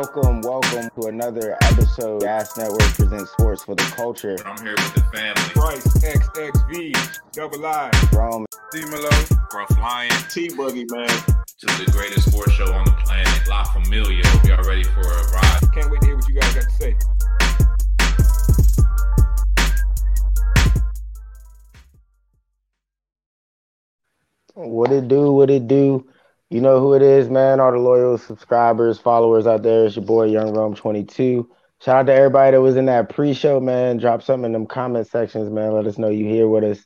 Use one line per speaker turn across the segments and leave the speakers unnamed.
Welcome, welcome to another episode. Gas Network presents sports for the culture.
I'm here with the family.
Bryce XXV, double I.
Rome,
D Malo.
Gruff Lion.
T Boogie, man.
To the greatest sports show on the planet. La Familia. Hope y'all ready for a ride.
Can't wait to hear what you guys got to say.
what it do? What it do? You know who it is, man. All the loyal subscribers, followers out there. It's your boy Young Rome 22. Shout out to everybody that was in that pre-show, man. Drop something in them comment sections, man. Let us know you here with us.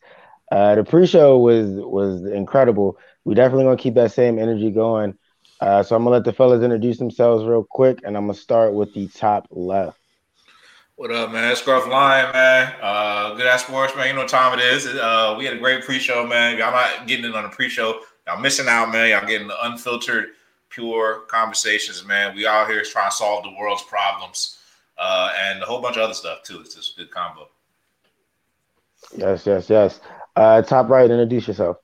Uh, the pre-show was was incredible. We definitely gonna keep that same energy going. Uh, so I'm gonna let the fellas introduce themselves real quick, and I'm gonna start with the top left.
What up, man? Gruff Lion, man. Uh, good ass sports, man. You know what time it is. Uh, we had a great pre-show, man. Y'all not getting it on the pre-show. Y'all missing out, man. Y'all getting the unfiltered, pure conversations, man. We out here trying to solve the world's problems, uh, and a whole bunch of other stuff too. It's just a good combo.
Yes, yes, yes. Uh, top right, introduce yourself.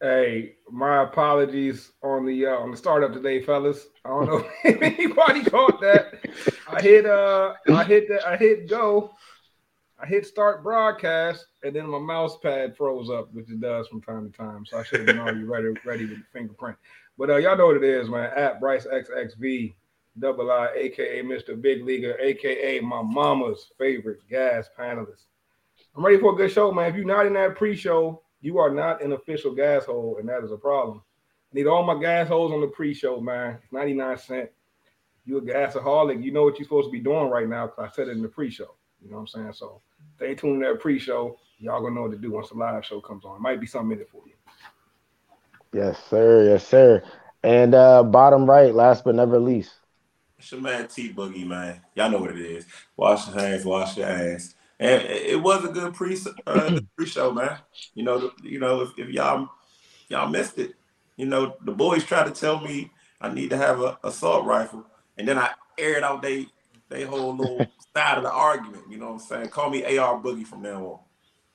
Hey, my apologies on the uh, on the startup today, fellas. I don't know if anybody caught that. I hit uh I hit that I hit go. I hit start broadcast, and then my mouse pad froze up, which it does from time to time. So I should have been already ready, ready with the fingerprint. But uh, y'all know what it is, man. At Bryce XXV, double I, aka Mr. Big Leaguer, aka my mama's favorite gas panelist. I'm ready for a good show, man. If you're not in that pre-show, you are not an official gas hole, and that is a problem. I need all my gas holes on the pre-show, man. It's 99 cent. You a gasaholic, you know what you're supposed to be doing right now because I said it in the pre-show. You know what I'm saying? So stay tuned to that pre-show. Y'all gonna know what to do once the live show comes on. It might be something in it for you.
Yes, sir. Yes, sir. And uh, bottom right, last but never least.
It's your man T Boogie, man. Y'all know what it is. Wash your hands, wash your ass. And it was a good pre uh, pre-show, man. You know, you know, if, if y'all y'all missed it, you know, the boys tried to tell me I need to have a assault rifle, and then I aired out they they whole little side of the argument. You know what I'm saying? Call me AR Boogie from now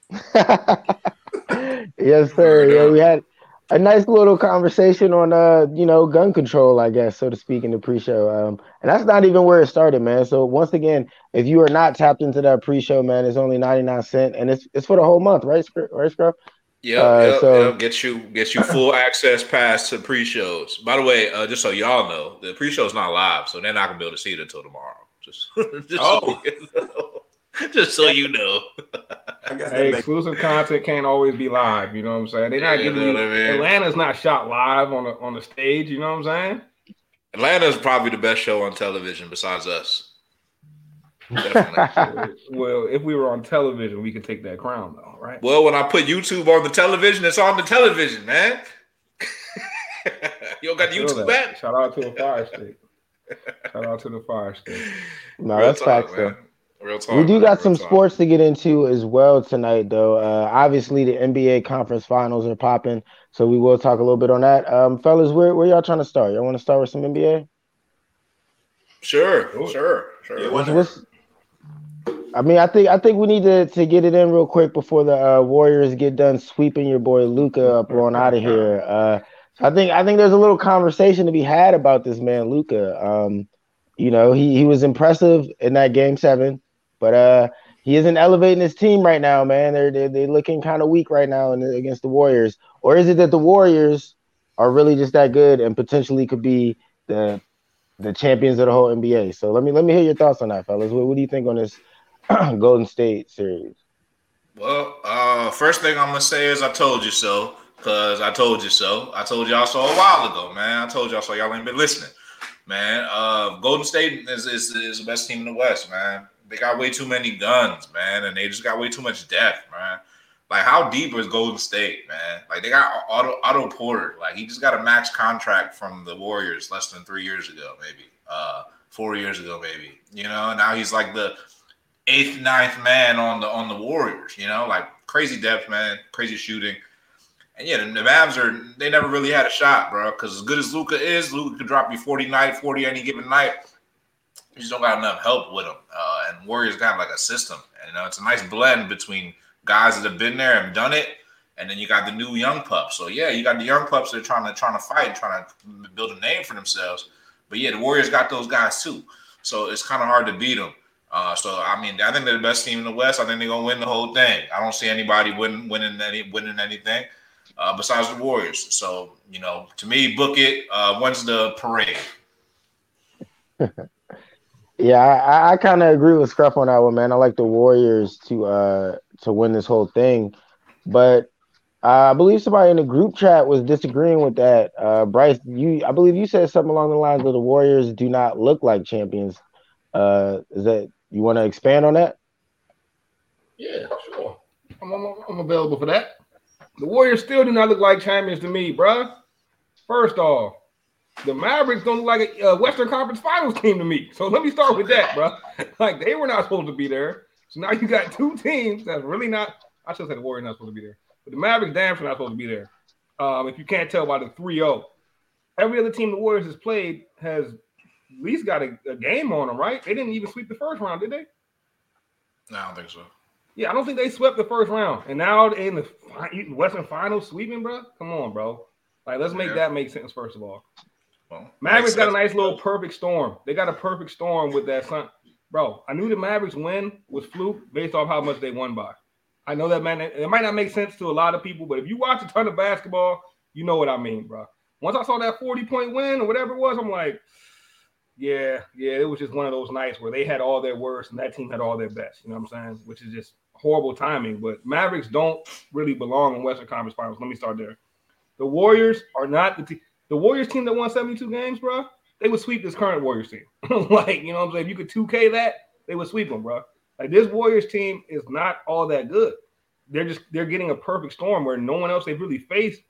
on. yes, sir. Yeah, we had a nice little conversation on uh, you know, gun control, I guess, so to speak, in the pre-show. Um, and that's not even where it started, man. So once again, if you are not tapped into that pre-show, man, it's only 99 cent and it's it's for the whole month, right? Right, Scruff?
Yeah, uh, yep, so, yep. get you get you full access pass to pre-shows. By the way, uh, just so y'all know, the pre-show is not live, so they're not gonna be able to see it until tomorrow. Just, just oh. so you know. just so you know.
hey, exclusive content can't always be live. You know what I'm saying? They're not yeah, giving you, I mean? Atlanta's not shot live on the on the stage. You know what I'm saying?
Atlanta's probably the best show on television besides us.
well, if we were on television, we could take that crown, though, right?
Well, when I put YouTube on the television, it's on the television, man. you don't got YouTube back?
Shout out to the fire state. Shout out to the fire state.
No, Real that's talk, facts, though. Real talk, we do man. got Real some talk. sports to get into as well tonight, though. Uh, obviously, the NBA conference finals are popping, so we will talk a little bit on that. Um, fellas, where, where y'all trying to start? Y'all want to start with some NBA?
Sure, sure, sure. Yeah, what's,
what's, I mean, I think I think we need to, to get it in real quick before the uh, Warriors get done sweeping your boy Luka up on out of here. Uh, I think I think there's a little conversation to be had about this man Luka. Um, you know, he he was impressive in that game seven, but uh, he isn't elevating his team right now, man. They're they're, they're looking kind of weak right now the, against the Warriors. Or is it that the Warriors are really just that good and potentially could be the the champions of the whole NBA? So let me let me hear your thoughts on that, fellas. What, what do you think on this Golden State series?
Well, uh, first thing I'm gonna say is I told you so, cause I told you so. I told y'all so a while ago, man. I told y'all so. Y'all ain't been listening, man. Uh, Golden State is, is is the best team in the West, man. They got way too many guns, man, and they just got way too much depth, man. Like, how deep is Golden State, man? Like, they got Otto, Otto Porter. Like, he just got a max contract from the Warriors less than three years ago, maybe. Uh, four years ago, maybe. You know, now he's like the eighth, ninth man on the on the Warriors. You know, like crazy depth, man, crazy shooting. And yeah, the, Mavs are they never really had a shot, bro. Because as good as Luka is, Luka could drop you 40 night, 40 any given night. You just don't got enough help with him. Uh, and Warriors got like a system. And, you know, it's a nice blend between guys that have been there and done it, and then you got the new young pups. So yeah, you got the young pups that are trying to trying to fight, and trying to build a name for themselves. But yeah, the Warriors got those guys too. So it's kind of hard to beat them. Uh, so I mean, I think they're the best team in the West. I think they're gonna win the whole thing. I don't see anybody winning winning any winning anything uh, besides the Warriors. So you know, to me, book it. Uh, when's the parade?
yeah, I, I kind of agree with Scruff on that one, man. I like the Warriors to uh to win this whole thing, but uh, I believe somebody in the group chat was disagreeing with that. Uh, Bryce, you, I believe you said something along the lines of the Warriors do not look like champions. Uh, is that you want to expand on that?
Yeah, sure. I'm, I'm, I'm, available for that. The Warriors still do not look like champions to me, bruh. First off, the Mavericks don't look like a Western Conference Finals team to me. So let me start with that, bro. Like they were not supposed to be there. So now you got two teams that's really not. I should say the Warriors not supposed to be there. But the Mavericks damn sure not supposed to be there. Um, if you can't tell by the 3-0. Every other team the Warriors has played has at least got a, a, game on them, right? They didn't even sweep the first round, did they?
No, I don't think so.
Yeah, I don't think they swept the first round. And now they in the Western Finals sweeping, bro. Come on, bro. Like, let's make yeah. that make sense first of all. Well, Mavericks got a nice little perfect storm. They got a perfect storm with that sun. Bro, I knew the Mavericks win was fluke based off how much they won by. I know that man. It might not make sense to a lot of people, but if you watch a ton of basketball, you know what I mean, bro. Once I saw that 40 point win or whatever it was, I'm like, yeah, yeah, it was just one of those nights where they had all their worst and that team had all their best. You know what I'm saying? Which is just horrible timing. But Mavericks don't really belong in Western Conference Finals. Let me start there. The Warriors are not the team. The Warriors team that won 72 games, bro, they would sweep this current Warriors team. like, you know what I'm saying? If you could 2K that, they would sweep them, bro. Like this Warriors team is not all that good. They're just they're getting a perfect storm where no one else they've really faced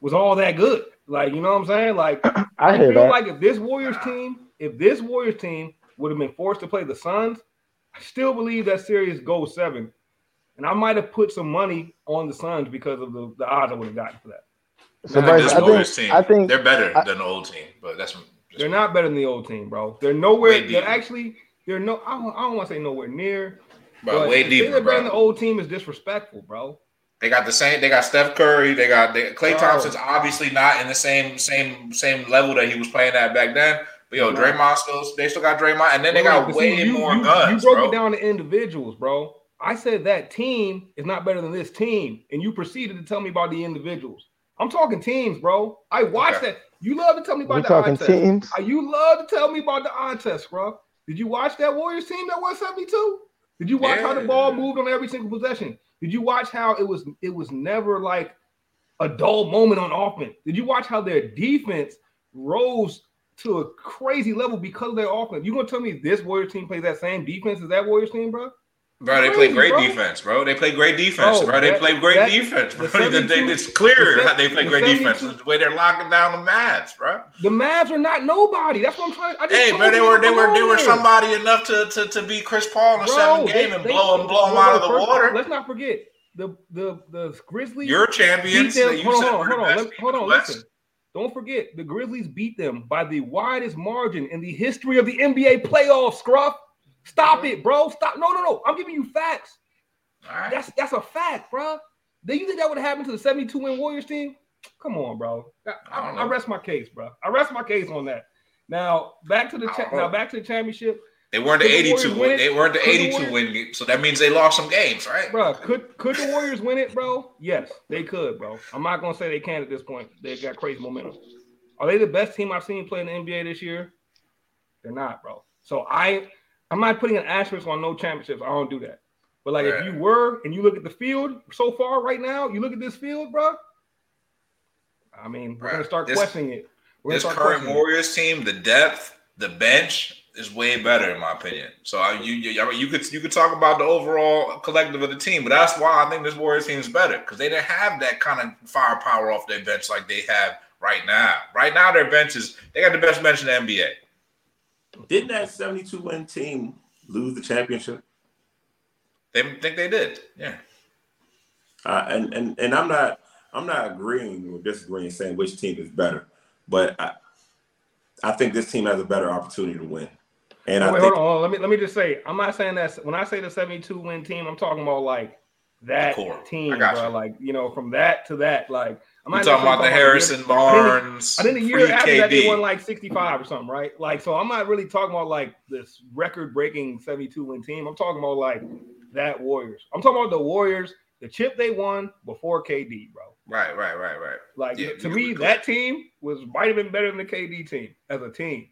was all that good. Like you know what I'm saying? Like I, I feel that. like if this Warriors team, if this Warriors team would have been forced to play the Suns, I still believe that series goes seven. And I might have put some money on the Suns because of the, the odds I would have gotten for that.
So I, Bryce, I, think, team, I think they're better I, than the old team, but that's
they're not better than the old team, bro. They're nowhere. They're actually they're no. I don't, don't want to say nowhere near.
Bro, but way deeper, bro.
The old team is disrespectful, bro.
They got the same. They got Steph Curry. They got they, Klay Thompson's obviously not in the same same same level that he was playing at back then. But yo, Draymond still they still got Draymond, and then they got way you, more
you,
guns.
You broke
bro.
it down to individuals, bro. I said that team is not better than this team, and you proceeded to tell me about the individuals. I'm talking teams, bro. I watched okay. that. You love to tell me about We're the talking eye teams. test. You love to tell me about the eye test, bro. Did you watch that Warriors team that won 72? Did you watch yeah. how the ball moved on every single possession? Did you watch how it was it was never like a dull moment on offense? Did you watch how their defense rose to a crazy level because of their offense? You gonna tell me this Warriors team plays that same defense as that Warriors team, bro?
Bro, they play great bro. defense, bro. They play great defense, oh, bro. They that, play great that, defense, bro. The they, it's clear the, how they play the great defense. The way they're locking down the Mavs, bro.
The Mavs are not nobody. That's what I'm trying. I
hey, bro, they were they were they were somebody enough to to, to beat Chris Paul in a seven game and they, blow him blow him out of the first, water.
Let's not forget the the the Grizzlies.
Your champions.
Them, hold on, hold on, hold on, hold on. Listen. Don't forget, the Grizzlies beat them by the widest margin in the history of the NBA playoffs, Scruff. Stop it, bro. Stop. No, no, no. I'm giving you facts. Right. That's that's a fact, bro. Do you think that would have happened to the 72 win Warriors team? Come on, bro. I, I, I, rest my case, bro. I rest my case on that. Now back to the cha- now back to the championship.
They weren't the 82 win. They weren't the 82 the win. So that means they lost some games, right?
Bro, could could the Warriors win it, bro? Yes, they could, bro. I'm not gonna say they can at this point. They got crazy momentum. Are they the best team I've seen play in the NBA this year? They're not, bro. So I I'm not putting an asterisk on no championships. I don't do that. But like if you were and you look at the field so far right now, you look at this field, bro. I mean, we're gonna start this, questioning it.
We're this current Warriors it. team, the depth, the bench is way better in my opinion. So I, you, you, I mean, you could you could talk about the overall collective of the team, but that's why I think this Warriors team is better because they didn't have that kind of firepower off their bench like they have right now. Right now, their bench is they got the best bench in the NBA.
Didn't that 72 win team lose the championship?
They think they did. Yeah.
Uh, and and and I'm not I'm not agreeing or disagreeing saying which team is better, but I, I think this team has a better opportunity to win. And
oh,
I
wait,
think,
hold on, let me let me just say, I'm not saying that when I say the 72 win team, I'm talking about like that team, bro. You. Like you know, from that to that, like I'm
talking about the Harrison Barnes?
I think the year after that they won like 65 or something, right? Like, so I'm not really talking about like this record-breaking 72 win team. I'm talking about like that Warriors. I'm talking about the Warriors, the chip they won before KD, bro.
Right, right, right, right.
Like
Yeah,
to me, that team was might have been better than the KD team as a team.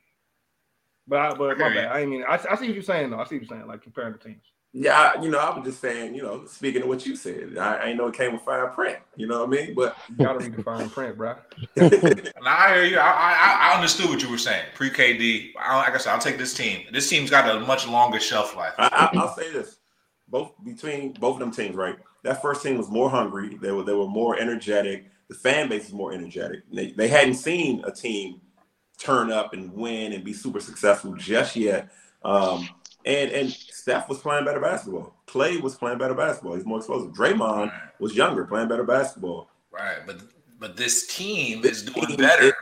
But I, but my bad. I mean, I, I see what you're saying though. I see what you're saying, like comparing the teams.
Yeah, I- you know, I was just saying, you know, speaking of what you said, I, I ain't know it came with fine print. You know what I mean? But
You gotta read the fine print, bro.
And I hear you. I, I I understood what you were saying. Pre KD. Like I said, I'll take this team. This team's got a much longer shelf life.
I, I, I'll say this: both between both of them teams, right? That first team was more hungry. They were they were more energetic. The fan base is more energetic. They, they hadn't seen a team turn up and win and be super successful just yet. Um, and and Steph was playing better basketball. Klay was playing better basketball. He's more explosive. Draymond
Right,
was younger, playing better basketball.
right. But but this team
This
is doing
team
better.
is-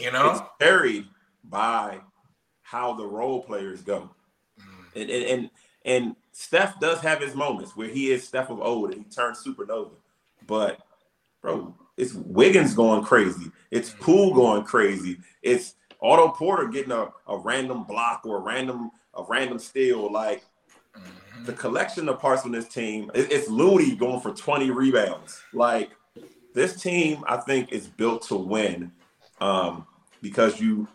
You
It's
know.
carried by how the role players go.
Mm.
And and and, and Steph does have his moments where he is Steph of old and he turns supernova. But bro, it's Wiggins going crazy. It's Poole going crazy. It's Otto Porter getting a, a random block or a random a random steal. Like
Mhm.
the collection of parts on this team, it- it's Looney going for 20 rebounds. Like this team, I think is built to win um, because you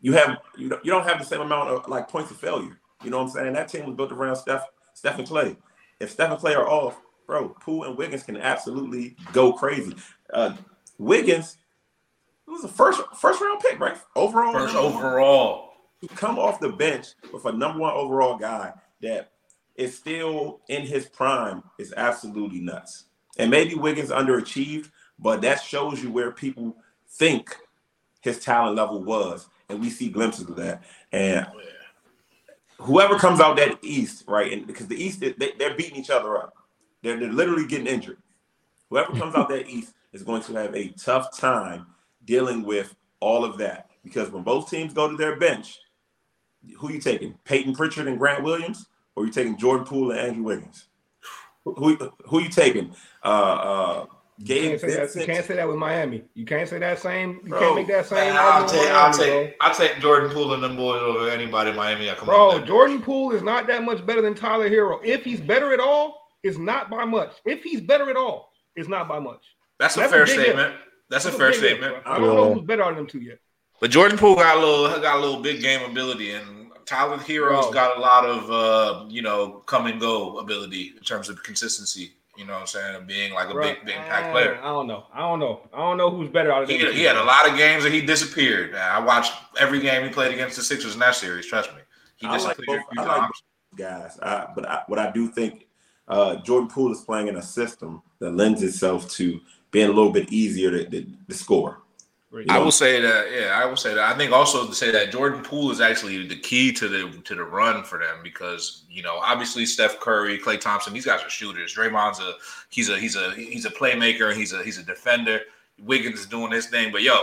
you have you don't, you don't have the same amount of like points of failure. You know what I'm saying? That team was built around Steph, Steph and Klay. If Steph and Klay are off, bro, Poole and Wiggins can absolutely go crazy. Uh, Wiggins, it was a first first round pick, right? Overall,
First
one
overall.
to come off the bench with a number one overall guy that is still in his prime is absolutely nuts. And maybe Wiggins underachieved, but that shows you where people think his talent level was. And we see glimpses of that. And oh, whoever comes out that East, right? And because the East, they, they're beating each other up. They're, they're literally getting injured. Whoever comes out that East is going to have a tough time dealing with all of that. Because when both teams go to their bench, who are you taking? Payton Pritchard and Grant Williams, or you taking Jordan Poole and Andrew Wiggins? Who who, who you taking? Uh, uh,
You
Gabe
can't, say that, you can't say that with Miami. You can't say that same. You
Bro,
can't make that same.
I'll take
with
I'll take I'll take Jordan Poole and them boys over anybody in Miami. I come
bro.
on
Jordan Poole is not that much better than Tyler Herro. If he's better at all, it's not by much. If he's better at all, it's not by much.
That's a
That's a
fair
big
statement. That's a fair statement.
bro. I don't know who's better out of them two yet.
But Jordan Poole got a little got a little big game ability, and Tyler Herro's
Bro.
got a lot of uh, you know come and go ability in terms of consistency. You know what I'm saying? Being like a
Bro,
big, big impact player.
I don't know. I don't know. I don't know who's better out of
He, he had a lot of games that he disappeared. I watched every game he played against the Sixers in that series. Trust me, he
I like
disappeared.
both-
a few
I like guys. I, but I, what I do think uh, Jordan Poole is playing in a system that lends itself to being a little bit easier to, to, to score.
Great.
I will say that, yeah, I will say that. I think also to say that Jordan Poole is actually the key to the to the run for them because you know obviously Steph Curry, Klay Thompson, these guys are shooters. Draymond's a he's a he's a he's a playmaker. and He's a he's a defender. Wiggins is doing his thing, but yo,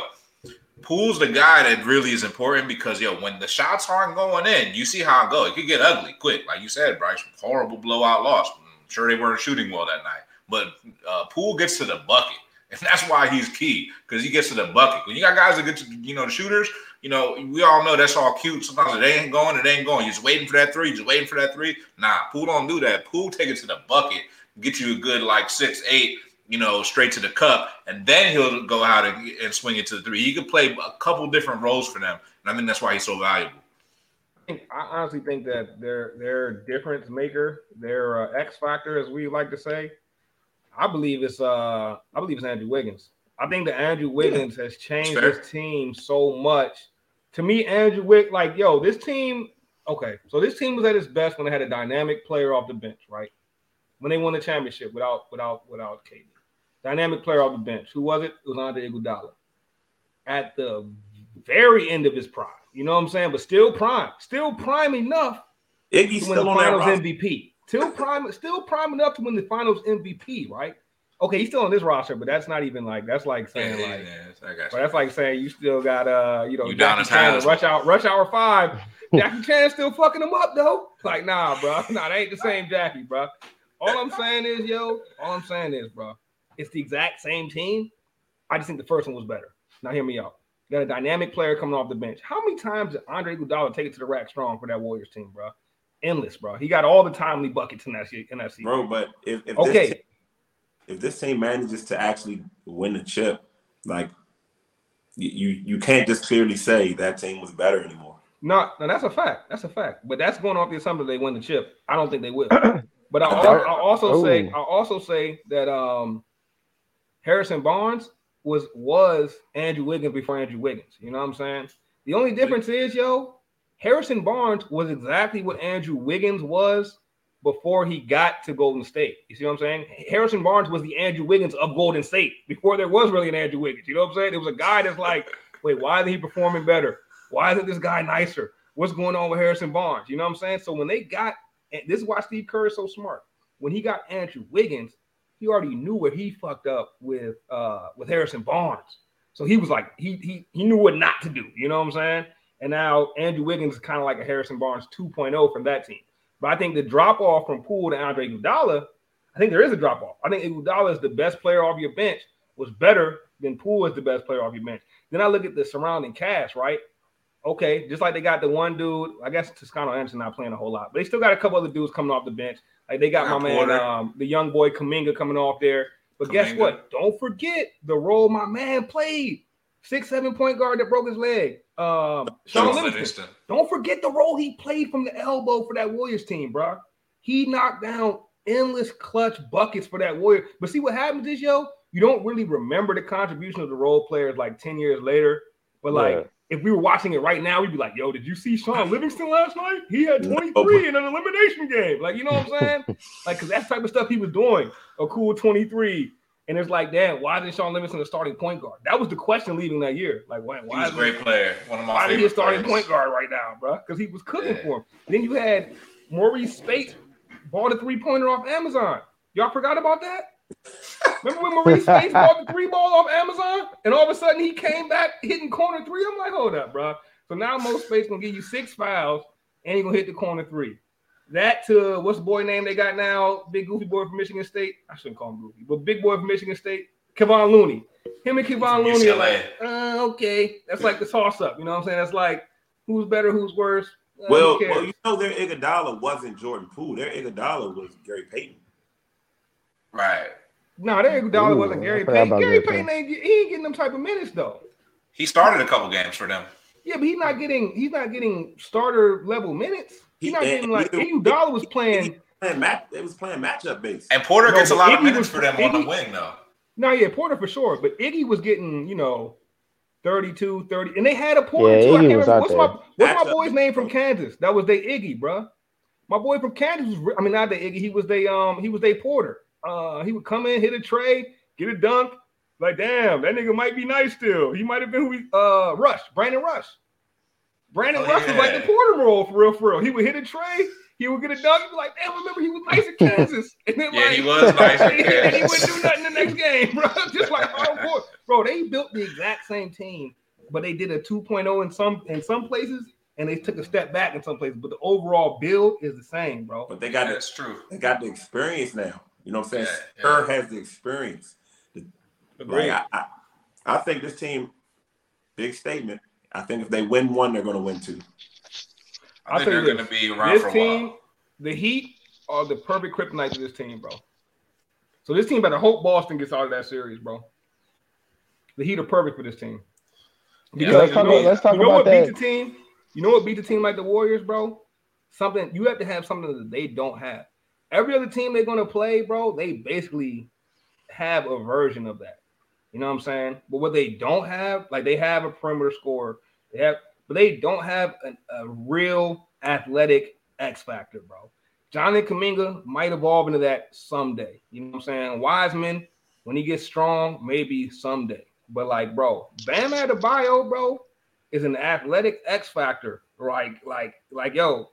Poole's the guy that really is important because yo, when the shots aren't going in, you see how it go. It could get ugly quick, like you said, Bryce. Horrible blowout loss. I'm sure they weren't shooting well that night, but uh, Poole gets to the bucket. And that's why he's key because he gets to the bucket. When you got guys that get to, you know, the shooters, you know, we all know that's all cute. Sometimes it ain't going, it ain't going. You're just waiting for that three, just waiting for that three. Nah, Poole don't do that. Poole take it to the bucket, get you a good like six, eight, you know, straight to the cup, and then he'll go out and, and swing it to the three. He could play a couple different roles for them, and I think that's why he's so valuable.
I think- I honestly think that their their difference maker, their uh, X factor, as we like to say, I believe it's uh I believe it's Andrew Wiggins. I think that Andrew Wiggins has changed this team so much. To me, Andrew Wiggins, like yo, this team. Okay, so this team was at its best when they had a dynamic player off the bench, right? When they won the championship without without without KD, dynamic player off the bench. Who was it? It was Andre Iguodala. At the very end of his prime, you know what I'm saying? But still prime, still prime enough
Iggy's still on that
Finals
roster.
MVP. Still prime, still prime enough to win the Finals MVP, right? Okay, he's still on this roster, but that's not even like that's like saying
Yeah,
like,
yeah, I got
but that's like saying you still got uh you know
You
Jackie Chan. Rush Hour Rush Hour Five. Jackie Chan still fucking him up though. Like nah, bro, nah, that ain't the same Jackie, bro. All I'm saying is, yo, all I'm saying is, bro, it's the exact same team. I just think the first one was better. Now hear me out. You got a dynamic player coming off the bench. How many times did Andre Iguodala take it to the rack strong for that Warriors team, bro? Endless, bro. He got all the timely buckets in that in that season.
Bro, but if, if
okay,
this team, if this team manages to actually win the chip, like you you can't just clearly say that team was better anymore.
No, no, that's a fact. That's a fact. But that's going off the assumption they win the chip. I don't think they will. But I, I also say I also say that um Harrison Barnes was was Andrew Wiggins before Andrew Wiggins. You know what I'm saying? The only difference is, yo, Harrison Barnes was exactly what Andrew Wiggins was before he got to Golden State. You see what I'm saying? Harrison Barnes was the Andrew Wiggins of Golden State before there was really an Andrew Wiggins. You know what I'm saying? It was a guy that's like, wait, why isn't he performing better? Why isn't this guy nicer? What's going on with Harrison Barnes? You know what I'm saying? So when they got, and this is why Steve Kerr is so smart. When he got Andrew Wiggins, he already knew where he fucked up with uh with Harrison Barnes. So he was like, he he he knew what not to do. You know what I'm saying? And now Andrew Wiggins is kind of like a Harrison Barnes 2.0 from that team. But I think the drop off from Poole to Andre Iguodala, I think there is a drop off. I think Iguodala is the best player off your bench was better than Poole is the best player off your bench. Then I look at the surrounding cast, right? Okay, just like they got the one dude, I guess Toscano Anderson not playing a whole lot, but they still got a couple other dudes coming off the bench. Like they got my man, um, the young boy Kuminga coming off there. But Kuminga. guess what? Don't forget the role my man played. Six, seven point guard that broke his leg. Um, Shaun Livingston. Don't forget the role he played from the elbow for that Warriors team, bro. He knocked down endless clutch buckets for that Warrior. But see what happens is, yo, you don't really remember the contribution of the role players like 10 years later. But like, yeah if we were watching it right now, we'd be like, yo, did you see Shaun Livingston last night? He had 23 in an elimination game. Like, you know what I'm saying? like, because that's type of stuff he was doing. A cool 23. And it's like, damn, why isn't Shaun Livingston a starting point guard? That was the question leaving that year. Like, why, why
He's a great player. One of my
why
favorite
he a starting players. point guard right now, bro? Because he was cooking yeah. for him. Then you had Marreese Speights bought a three-pointer off Amazon. Y'all forgot about that? Remember when Maurice Speight bought the three ball off Amazon, and all of a sudden he came back hitting corner three? I'm like, hold up, bro. So now Mo Speight gonna give you six fouls, and he gonna hit the corner three. That to what's the boy name they got now? Big goofy boy from Michigan State. I shouldn't call him goofy, but big boy from Michigan State, Kevon Looney. Him and Kevon Looney are like, uh, okay, that's like the toss up. You know what I'm saying? That's like who's better, who's worse.
Uh, well, well, you know, their Iguodala wasn't Jordan Poole. Their Iguodala was Gary Payton.
Right.
No, that Iguodala wasn't Gary Payton. Gary Payton ain't he ain't getting them type of minutes though.
He started a couple games for them.
Yeah, but he's not getting he's not getting starter level minutes. He's not getting like Iguodala was playing.
Playing match, it was playing matchup base.
And Porter no, gets a lot Iggy of minutes was, for them Iggy, on the wing, though.
No, yeah, Porter for sure. But Iggy was getting, you know, 32, 30. And they had a Porter yeah, too. Iggy I can't remember. What's my, what's my boy's name from Kansas? That was the Iggy, bro. My boy from Kansas was, I mean, not the Iggy, he was the um, he was the Porter. Uh, he would come in, hit a tray, get a dunk. Like, damn, that nigga might be nice still. He might have been who we uh Rush, Brandon Rush. Brandon oh, Rush yeah. was like the Porter role for real, for real. He would hit a tray, he would get a dunk, be like, damn, remember he was nice in Kansas. And then
yeah,
like,
he was nice in Kansas.
and he wouldn't do nothing the next game, bro. Just like oh, bro, they built the exact same team, but they did a 2.0 in some in some places and they took a step back in some places, but the overall build is the same, bro.
But they got
that's true.
They got the experience now. You know what I'm saying? Yeah, Kerr yeah. has the experience. Like, I, I, I think this team, big statement. I think if they win one, they're going to win two.
I, think they're going to be around
this
for a
team,
while.
The Heat are the perfect kryptonite to this team, bro. So this team better hope Boston gets out of that series, bro. The Heat are perfect for this team.
Because yeah, let's talk, know, about, let's talk
you know
about
what that. beat the team? You know what beat the team like the Warriors, bro? Something you have to have something that they don't have. Every other team they're gonna play, bro, they basically have a version of that. You know what I'm saying? But what they don't have, like they have a perimeter score, they have, but they don't have a, a real athletic X factor, bro. Johnny Kuminga might evolve into that someday. You know what I'm saying? Wiseman, when he gets strong, maybe someday. But like, bro, Bam Adebayo, bro, is an athletic X factor. Like, like, like, yo,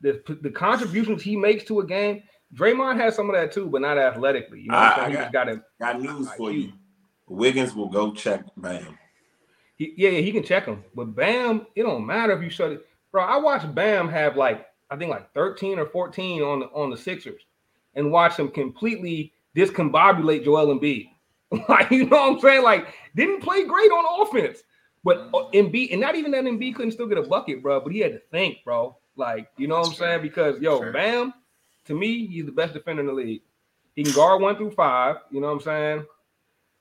the the contributions he makes to a game. Draymond has some of that too, but not athletically. You know,
I, I got, got, a, got news for you. Wiggins will go check Bam.
He, yeah, yeah, he can check him, but Bam, it don't matter if you shut it, bro. I watched Bam have like I think like 13 or 14 on the on the Sixers, and watch him completely discombobulate Joel Embiid. like you know what I'm saying? Like didn't play great on offense. But uh, Embiid, and not even that Embiid couldn't still get a bucket, bro. But he had to think, bro. Like you know what I'm saying? Because yo,
Fair.
Bam, to me, he's the best defender in the league. He can guard one through five. You know what I'm saying?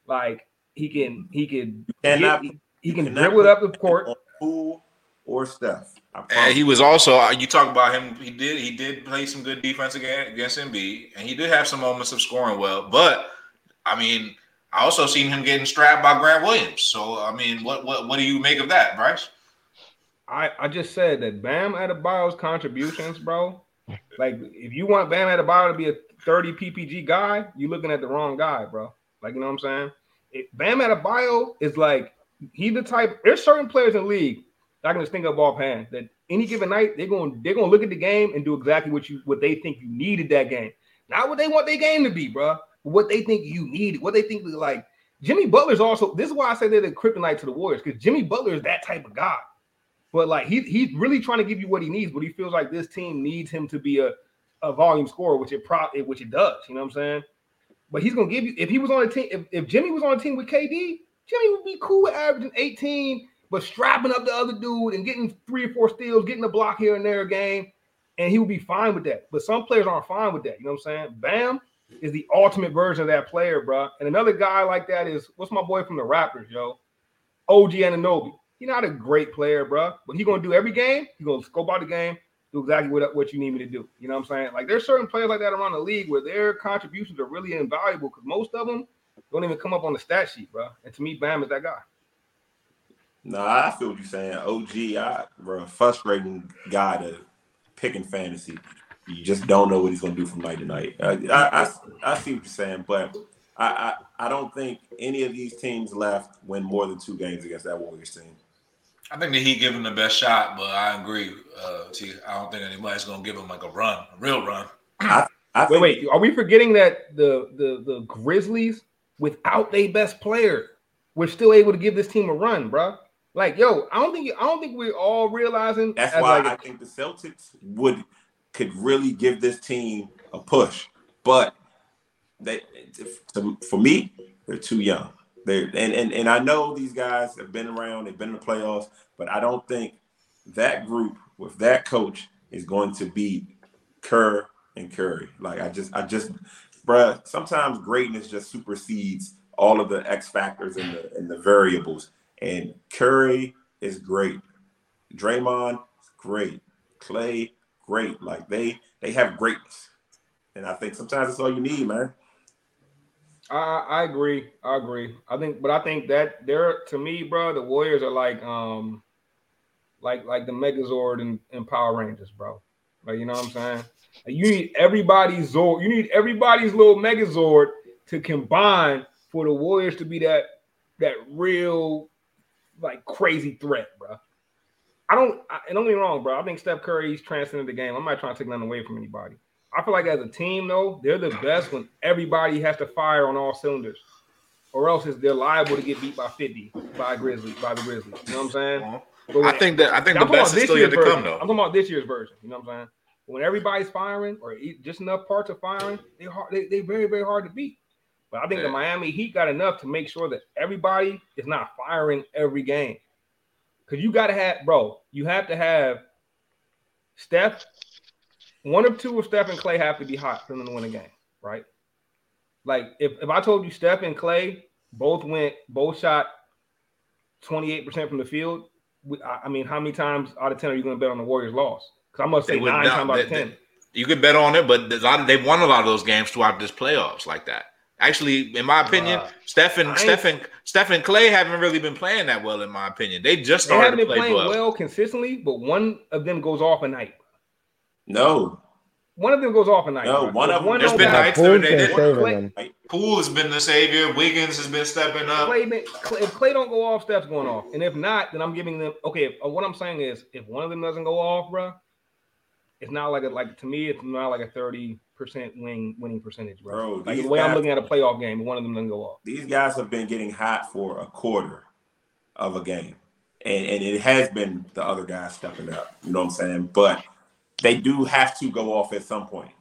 Like he can, he can,
cannot-
get- he can dribble it up the court.
on Poole or Steph.
And he was also uh, you talk about him. He did he did play some good defense again against Embiid, and he did have some moments of scoring well. But I mean, I also seen him getting strapped by Grant Williams. So I mean, what what what do you make of that, Bryce?
I, I just said that Bam Adebayo's contributions, bro. Like, if you want Bam Adebayo to be a 30 PPG guy, you're looking at the wrong guy, bro. Like, you know what I'm saying? Bam Adebayo is like, he the type. There's certain players in the league that I can just think of offhand that any given night they're going they're going to look at the game and do exactly what you what they think you needed that game, not what they want their game to be, bro. What they think you need, what they think like. Jimmy Butler's also. This is why I say they're the kryptonite to the Warriors because Jimmy Butler is that type of guy. But like he he's really trying to give you what he needs, but he feels like this team needs him to be a, a volume scorer, which it pro which it does. You know what I'm saying? But he's gonna give you if he was on a team, if, if Jimmy was on a team with KD, Jimmy would be cool with averaging 18, but strapping up the other dude and getting three or four steals, getting a block here and there a game, and he would be fine with that. But some players aren't fine with that. You know what I'm saying? Bam is the ultimate version of that player, bro. And another guy like that is what's my boy from the Raptors, yo? OG Anunoby. He's not a great player, bro, but he gonna do every game. He gonna scope out the game, do exactly what, what you need me to do. You know what I'm saying? Like there's certain players like that around the league where their contributions are really invaluable because most of them don't even come up on the stat sheet, bro. And to me, Bam is that guy.
Nah, I feel what you're saying. OG, I, bro, frustrating guy to pick in fantasy. You just don't know what he's gonna do from night to night. I, I, I, I see what you're saying, but I, I, I don't think any of these teams left win more than two games against that Warriors team.
I think that he give him the best shot, but I agree. Uh, T, I don't think anybody's gonna give him like a run, a real run.
I
Wait, wait, are we forgetting that the the the Grizzlies, without their best player, were still able to give this team a run, bro? Like, yo, I don't think I don't think we're all realizing
That's
as
why
like a-
I think the Celtics would could really give this team a push, but they for me they're too young. They and, and and I know these guys have been around, they've been in the playoffs, but I don't think that group with that coach is going to beat Kerr and Curry. Like I just I just bruh, sometimes greatness just supersedes all of the X factors and the and the variables. And Curry is great. Draymond great. Klay, great. Like they they have greatness. And I think sometimes that's all you need, man.
I, I agree. I agree. I think, but I think that they're to me, bro. The Warriors are like, um, like like the Megazord and, and Power Rangers, bro. Like you know what I'm saying? You need everybody's Zord. You need everybody's little Megazord to combine for the Warriors to be that that real like crazy threat, bro. I don't. I, and don't get me wrong, bro. I think Steph Curry's transcended the game. I'm not trying to take nothing away from anybody. I feel like as a team, though, they're the best when everybody has to fire on all cylinders, or else is they're liable to get beat by 50 by Grizzlies, by the Grizzlies. You know what I'm saying? Uh-huh. But
I think that I think
I'm
the best is still yet to
version.
come, though.
I'm talking about this year's version. You know what I'm saying? When everybody's firing or just enough parts are firing, they hard. They they very very hard to beat. But I think the Miami Heat got enough to make sure that everybody is not firing every game. Because you got to have, bro. You have to have Steph. One of two of Steph and Klay have to be hot for them to win a game, right? Like if, if I told you Steph and Klay both went, both shot 28% from the field, we- I I mean, how many times out of 10 are you going to bet on the Warriors loss? Because I must say nine
not-
times out of
they-
10.
You could bet on it, but there's a lot of, they've won a lot of those games throughout this playoffs like that. Actually, in my opinion,
Right.
Stephen,
I ain't-
Stephen, Stephen Klay haven't really been playing that well, in my opinion. They just
They haven't
to
been
play
playing
well.
well. consistently, but one of them goes off a night.
No.
One of them goes off a night.
No,
bro.
one of them-
There's
don't
been nights where they
can't save
Klay-
them.
Poole has been the savior. Wiggins has been stepping up.
Klay, Klay- if Klay don't go off, Steph's going off, and if not, then I'm giving them. Okay, if, uh, what I'm saying is, if one of them doesn't go off, bro, it's not like a like to me, it's not like a thirty percent win winning percentage, bro.
Bro,
like the way I'm looking at a playoff game, one of them doesn't go off.
These guys have been getting hot for a quarter of a game. And and it has been the other guys stepping up. You know what I'm saying? But they do have to go off at some point.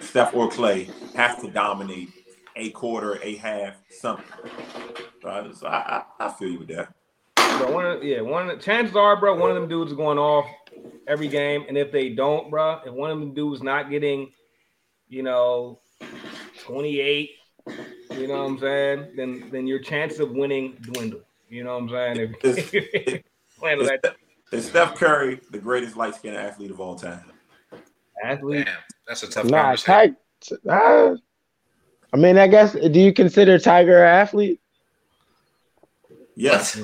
Steph or Klay have to dominate a quarter, a half, something. So, so I, I, I, feel you with that.
Bro, one of, yeah, one of the, chances are, bro, one of them dudes is going off every game, and if they don't, bro, if one of them dudes not getting, you know, twenty eight, you know what I'm saying, then then your chances of winning dwindle. You know what I'm saying? If,
is, is, is Steph Curry the greatest light skinned athlete of all time?
Athlete.
Damn, that's a tough
nah, Ty, uh, I mean, I guess. Do you consider Tiger an athlete?
Yes.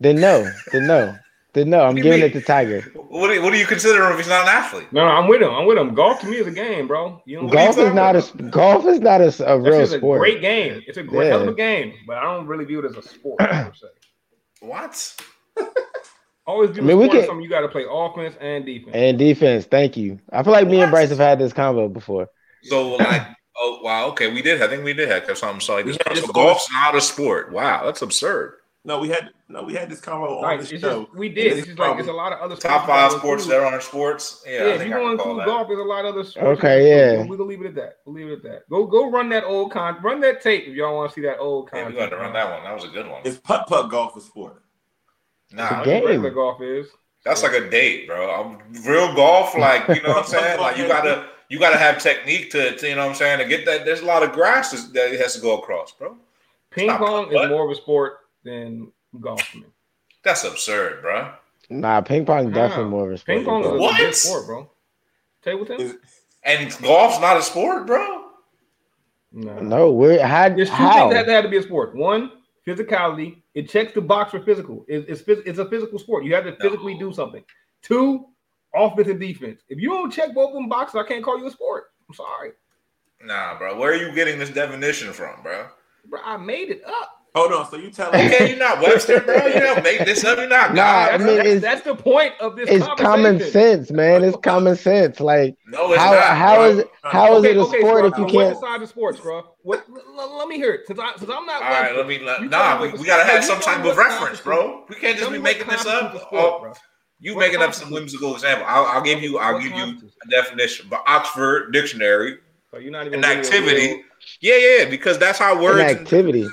Then no. Then no. Then no. I'm giving mean? it to Tiger.
What do you, what do you consider him if he's not an athlete?
No, I'm with him. I'm with him. Golf to me is a game, bro.
You know, golf is not a golf is not a, a real sport.
A great game. It's a great yeah. hell of a game, but I don't really view it as a sport.
What?
Always do I mean, we can, something you got to play offense and defense.
And defense. Thank you. I feel like what? me and Bryce have had this combo before.
So like, oh wow, okay, we did. I think we did have something so like this. So golf's not a sport. Wow, that's absurd.
No, we had no, we had this combo on the show.
Just, we did. It's just like there's a lot of other
top five sports that are on our sports. Yeah,
yeah if you want to include golf, there's a lot of other
sports. Okay, yeah.
We can leave it at that. We'll leave it at that. Go go run that old con run that tape if y'all want to see that old
con. Yeah, we got to run that one. That was a good one.
Is putt putt golf a sport?
Nah,
regular golf is.
That's like a date, bro. I'm, real golf, like you know what I'm saying. Like you gotta you gotta have technique to, to, you know what I'm saying to get that. There's a lot of grass that it has to go across, bro.
Ping pong is more of a sport than golf to me.
That's absurd, bro.
Nah, ping pong is definitely more of a sport.
Ping pong is a what? sport, bro. Table tennis.
And golf's not a sport, bro.
No, no. We're had
there's two
how?
things that had to be a sport. One, physicality. It checks the box for physical. It, it's it's a physical sport. You have to physically no. do something. Two, offense and defense. If you don't check both of them boxes, I can't call you a sport. I'm sorry.
Nah, bro. Where are you getting this definition from, bro?
Bro, I made it up.
Hold on. So you tell
me? Okay, you're not Webster, bro. You don't make this up. You're not.
Nah, I mean,
that's, that's, the point of this.
It's common sense, man. It's common sense. Like,
no, it's
how,
not.
How bro. is it? How okay, is it a okay, sport if you can't?
Side of sports, bro. What? Let, let me hear it, since, I, since I'm not.
All right, let me. Let, nah, we, we gotta have some type of reference, bro. We can't just be making this up. Oh, you making up some whimsical example. I'll, I'll give you. I'll give you a definition. But Oxford Dictionary.
So you're not even
an activity. Yeah, yeah, because that's how words.
An activity.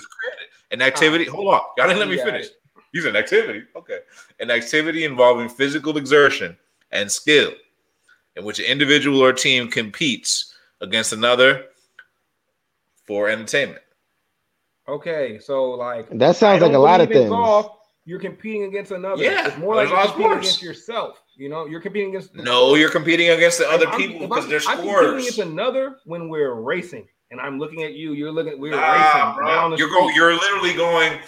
An activity. Uh, hold on, y'all didn't let me finish. He's an activity. Okay, an activity involving physical exertion and skill, in which an individual or team competes against another for entertainment.
Okay, so like
that sounds like a lot of things. Golf,
you're competing against another.
Yeah,
it's more like you're competing against yourself. You know, you're competing against.
No, you're competing against the other I'm, people because they're scores. I'm competing
against another when we're racing and I'm looking at you. You're looking. We're nah, racing down the
You're
going.
You're literally going.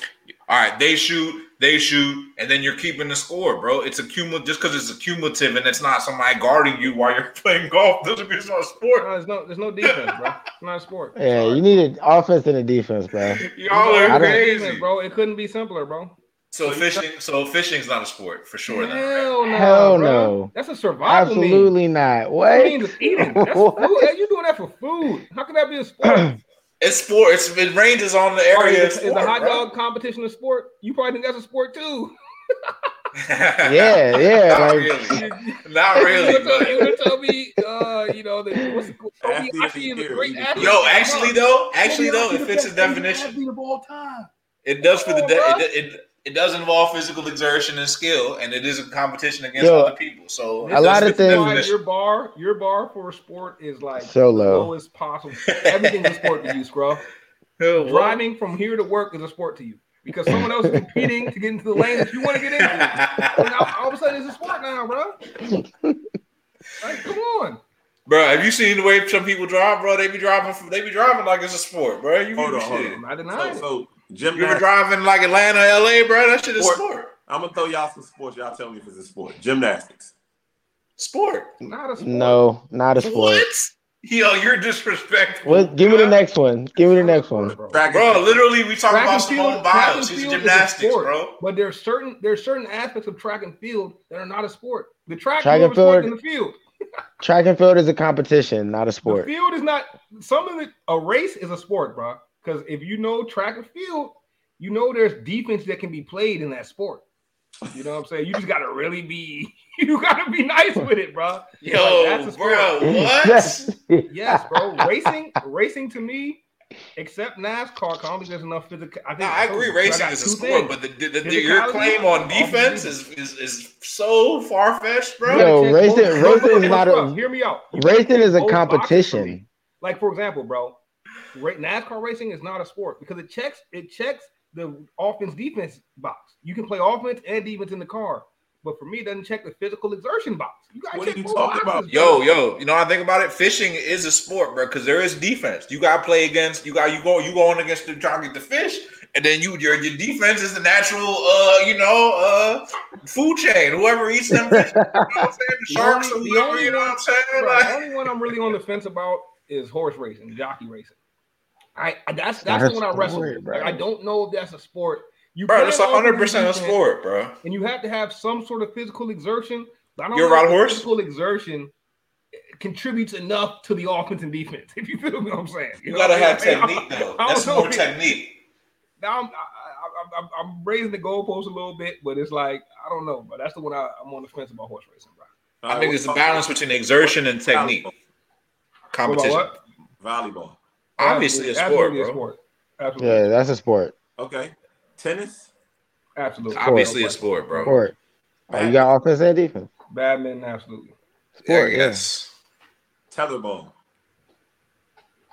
All right, they shoot, they shoot, and then you're keeping the score, bro. It's a cumulative just because it's a cumulative and it's not somebody guarding you while you're playing golf. Doesn't mean it's not a sport.
No, there's no, there's no defense, bro. It's not a sport.
Yeah, you need an offense and a defense, bro.
Y'all are crazy,
bro. It couldn't be simpler, bro.
So, so fishing, so fishing's not a sport for sure.
Hell no,
hell bro. no.
That's a survival.
Absolutely
mean.
not. What?
Means eating. That's food. You doing that for food? How can that be a sport?
it's sport. It's, it ranges on the area.
Is, sport, is the hot dog competition a sport? You probably think that's a sport too.
yeah, yeah.
Not
like,
really. Not really.
You gonna, you gonna tell me, uh, you know, that what's the, Kobe is a great athlete.
Yo, actually though, actually though, it fits the definition.
Of all time.
It does for the de- it, it, it does involve physical exertion and skill, and it is a competition against Yo, other people. So
a lot of things.
Your bar, your bar for a sport is like
so low.
lowest possible. Everything's a sport to you, Scruff. Driving from here to work is a sport to you because someone else is competing to get into the lane that you want to get into. And all, all of a sudden, it's a sport now, bro. Like, come on.
Bro, have you seen the way some people drive, bro? They be driving, they be driving like it's a sport, bro. You
hold on, hold on.
I deny
so, so
Gymnastics. You were driving like Atlanta, LA, bro. That shit is sport. sport.
I'm gonna throw y'all some sports. Y'all tell me if it's a sport. Gymnastics.
Sport.
Not a sport.
No, not a sport. What?
Yo, you're disrespectful.
What? Give me the next one. Give me the next one,
bro. bro literally, we talk about Simone Biles. She's gymnastics, bro.
But there's certain there's certain aspects of track and field that are not a sport. The track, track and field in the field.
track and field is a competition, not a sport.
The field is not. Some of it. A race is a sport, bro. Because if you know track and field, you know there's defense that can be played in that sport. You know what I'm saying? You just gotta really be you gotta be nice with it, bro.
Yo, like, that's a sport. bro, what?
yes, bro. Racing, racing to me except NASCAR, I don't think there's enough physical. I think
Nah, I agree. Racing is a sport,
things.
but the, the, the, your claim on
oh,
defense is, is is so far fetched, bro.
Yo, racing- racing is not a-
Hear me out. You
Racing is a
both boxes for me.
competition.
Like for example, bro, ra- NASCAR racing is not a sport because it checks it checks the offense defense box. You can play offense and defense in the car, but for me, it doesn't check the physical exertion box. You got
What
to
are you talking
boxes,
about?
bro.
Yo, yo, you know I think about it. Fishing is a sport, bro, because there is defense. You got to play against. You got you go you going against the trying to get the fish, and then you your your defense is the natural, uh, you know, uh, food chain. Whoever eats them, fish, you know what I'm saying? The sharks or
only-
whoever. You know what I'm saying?
Bro,
Like,
the only one I'm really on the fence about is horse racing, jockey racing. I, I that's
not
that's the one I wrestle.
sport,
with.
bro.
Like, I don't know if that's a sport. You
bro,
play
that's
offense
hundred
and
percent a sport, bro.
and you have to have some sort of physical exertion. But I don't
You ever
know
ride a
the
horse?
Physical exertion contributes enough to the offense and defense. If you feel me, what I'm saying.
You
know
gotta
what I'm
have technique though.
I don't
That's
know.
more technique.
Now I'm, I, I, I'm, I'm raising the goalpost a little bit, but it's like I don't know. But that's the one I, I'm on the fence about horse racing, bro.
All
I think
what
it's a
about
balance between exertion and technique.
Volleyball.
Competition.
Volleyball.
Obviously, a sport,
Absolutely
bro.
a sport. Absolutely.
Yeah, that's a sport.
Okay. Tennis.
Absolutely.
Obviously, a sport, bro.
Sport. Oh, you got offense and defense.
Badminton, absolutely.
Sport,
yeah,
yeah.
yes.
Tetherball.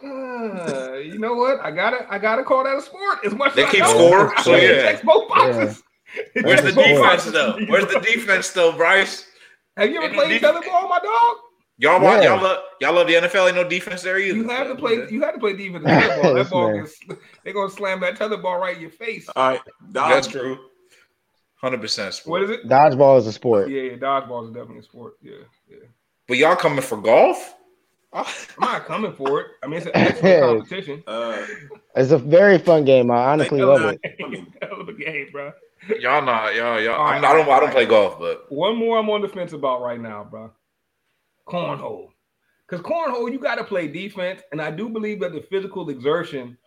Uh, you know what? I gotta, I gotta call that a sport. As much
They
as
keep
I know,
score,
I
so
think it
yeah.
checks both boxes. It
Where's the defense
boxes.
though? Where's the defense though, Bryce?
Have you ever
Ain't
played
defense.
tetherball, my dog?
Y'all want
Yeah.
y'all love y'all love the NFL. Ain't no defense there either.
You have to play. You have to play defense. in tetherball. That ball
man.
gets, they're gonna slam that tetherball right in your face.
All right.
That's true. Hundred percent
What
sport.
is it?
Dodgeball is a sport.
Yeah, yeah. Dodgeball is definitely a sport. Yeah, yeah.
But y'all coming for golf?
I'm not coming for it. I mean, it's an excellent competition.
Uh,
It's a very fun game. I honestly love it.
Hell of a game, bro.
y'all not y'all y'all.
All right,
I'm not, I don't I don't play golf, but
One more I'm on the fence about right now, bro. Cornhole. Because cornhole, you got to play defense. And I do believe that the physical exertion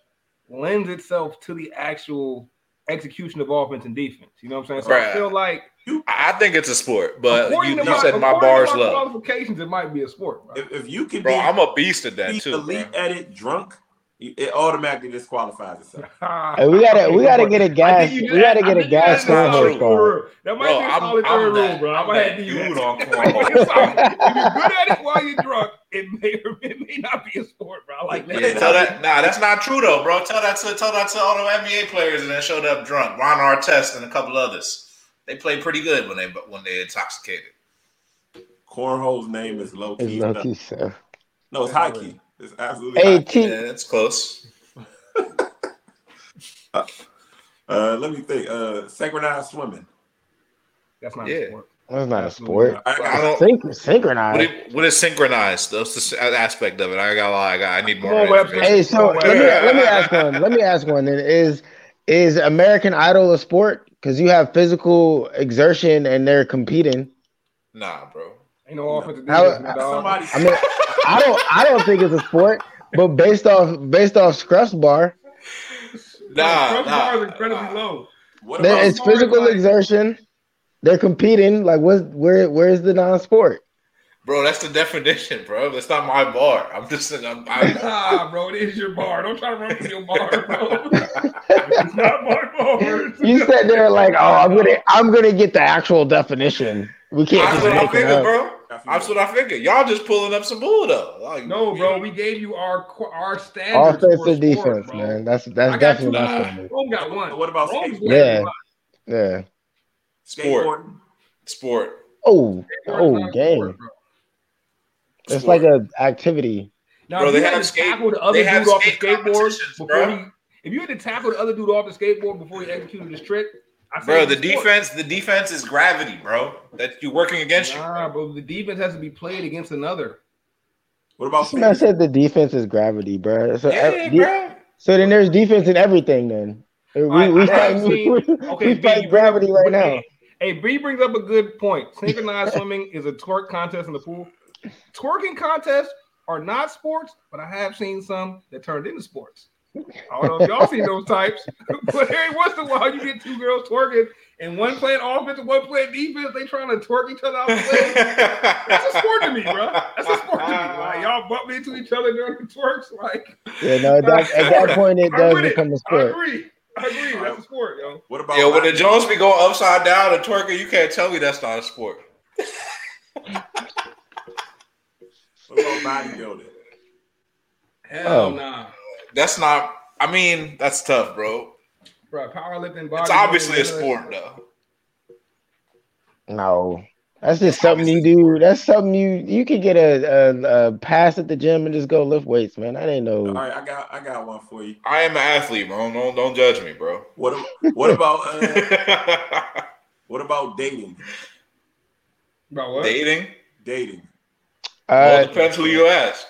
lends itself to the actual execution of offense and defense. You know what I'm saying? So I feel like
I I think it's a sport. But
according
you,
to
you said my bar's
my
low,
qualifications, it might be a sport, bro.
if, if you can
bro.
be,
I'm a beast at that
be
too.
elite
bro.
at it drunk, it automatically disqualifies itself.
Hey, we gotta we gotta get a gas. We gotta get a gas
not
cornhole
true.
That might
Bro,
be a
I'm,
solid
I'm
third
that,
rule, bro. I
I'm
might
that
have to use
dude
that.
on
if you're good at it while you're drunk, it may or it may not be a sport, bro. I like that.
Yeah, tell that. Nah, that's not true though, bro. Tell that to tell that to all the NBA players and then showed up drunk. Ron Artest and a couple others. They play pretty good when they when they're intoxicated.
Cornhole's name is low
It's
key.
low key stuff.
No, it's high key. It's absolutely
Hey
high key.
T,
Yeah, it's close.
Uh, let me think. Uh, synchronized swimming.
That's not
Yeah.
a sport.
that's not a sport.
I, I don't.
Synch-
What
synchronized.
is, what is synchronized? That's the aspect of it. I got. I got. I need more.
Come on, Webster.
information.
Hey, so let me let me ask one. Let me ask one. Then is is American Idol a sport? Because you have physical exertion and they're competing.
Nah, bro.
Ain't no offensive
How-
defense, my dog.
Somebody.
I mean, I don't I don't think it's a sport, but based off based off Scruff's bar,
Nah,
Front
nah,
bar is incredibly
nah.
low.
what
there- it's physical
like-
exertion. They're competing. Like, what? Where? Where's the non-sport?
Bro, that's the definition, bro. That's not my bar. I'm just. I'm, I,
Ah, bro, it is your bar. Don't try to run with your bar, bro. it's not my bar.
You said they're like, oh, I'm gonna I'm gonna get the actual definition. We can't
that's
just
what I
make it
figured,
up.
bro. That's what I figured. Y'all just pulling up some bull though. Like,
No, bro, we gave you our qu- our standards.
Offensive
for
defense,
bro.
man. That's
I
definitely
two.
not
Rome
standard.
Rome got one.
What about
Rome's
skateboarding?
Yeah.
one.
Yeah.
Sport. Sport.
Oh, oh,
not
game.
sport.
It's like a activity.
Now,
Bro,
if
they
you had
have
to
skate-
tackle the other
they
dude
have
off the skateboard before
bro.
he, if you had to tackle the other dude off the skateboard before he executed his trick, I say
Bro, the
a
defense, the defense is gravity, bro. That you're working against you.
Nah, bro, the defense has to be played against another.
What about
This man said the defense is gravity, bro. So,
Yeah,
uh, de-
bro.
so then there's defense in everything. Then we
right,
we fight,
have seen-
we,
Okay, B,
fight gravity
bring up-
right now.
Hey, B brings up a good point. Synchronized swimming is a twerk contest in the pool. Twerking contests are not sports, but I have seen some that turned into sports. I don't know if y'all seen those types, but every once in a while you get two girls twerking and one playing offense and one playing defense. They trying to twerk each other out the. That's a sport to me, bro. That's a sport to me. Like y'all bump into each other during the twerks. Like
Yeah, no, at that, at that point it does become a sport.
I agree. I agree. That's a sport, yo.
What about
Yeah, when the Jones be going upside down and twerking, you can't tell me that's not a sport.
What about bodybuilding?
Hell
Oh.
nah.
That's not. I mean, that's tough, bro.
Bro, powerlifting.
Body
It's
obviously a
none of that
sport, though.
No. That's just something you do. That's something you you could get a, a, a pass at the gym and just go lift weights, man. I
didn't
know.
right, I got I got one for you.
I am an athlete, bro. Don't don't judge me, bro.
What what about uh, what about dating?
Bro, what?
Dating.
Dating.
Well,
Uh,
it depends who you ask.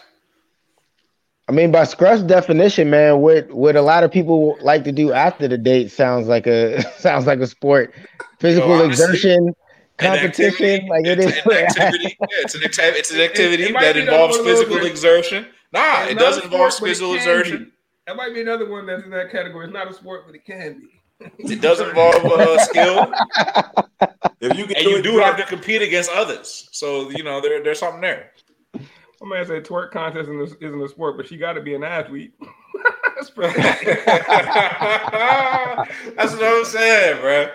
I mean, by Scruff's definition, man, what what a lot of people like to do after the date sounds like a sounds like a sport. Physical
Yo, honestly,
exertion, competition,
activity,
like it
it's
is.
an activity. Yeah, it's an activity. It's an activity
it might
that involves
one of those
physical
where-
exertion. Nah,
It's
it does involve
sport,
physical exertion.
be. That might be another one that's in that category. It's not a sport, but it can be.
It does involve uh, skill,
If you can
and
do
you
it,
do have to compete against others. So you know there, there's something there.
My man said twerk contest isn't a, sport, but she got to be an athlete. that's pretty.
That's what I'm saying, bro.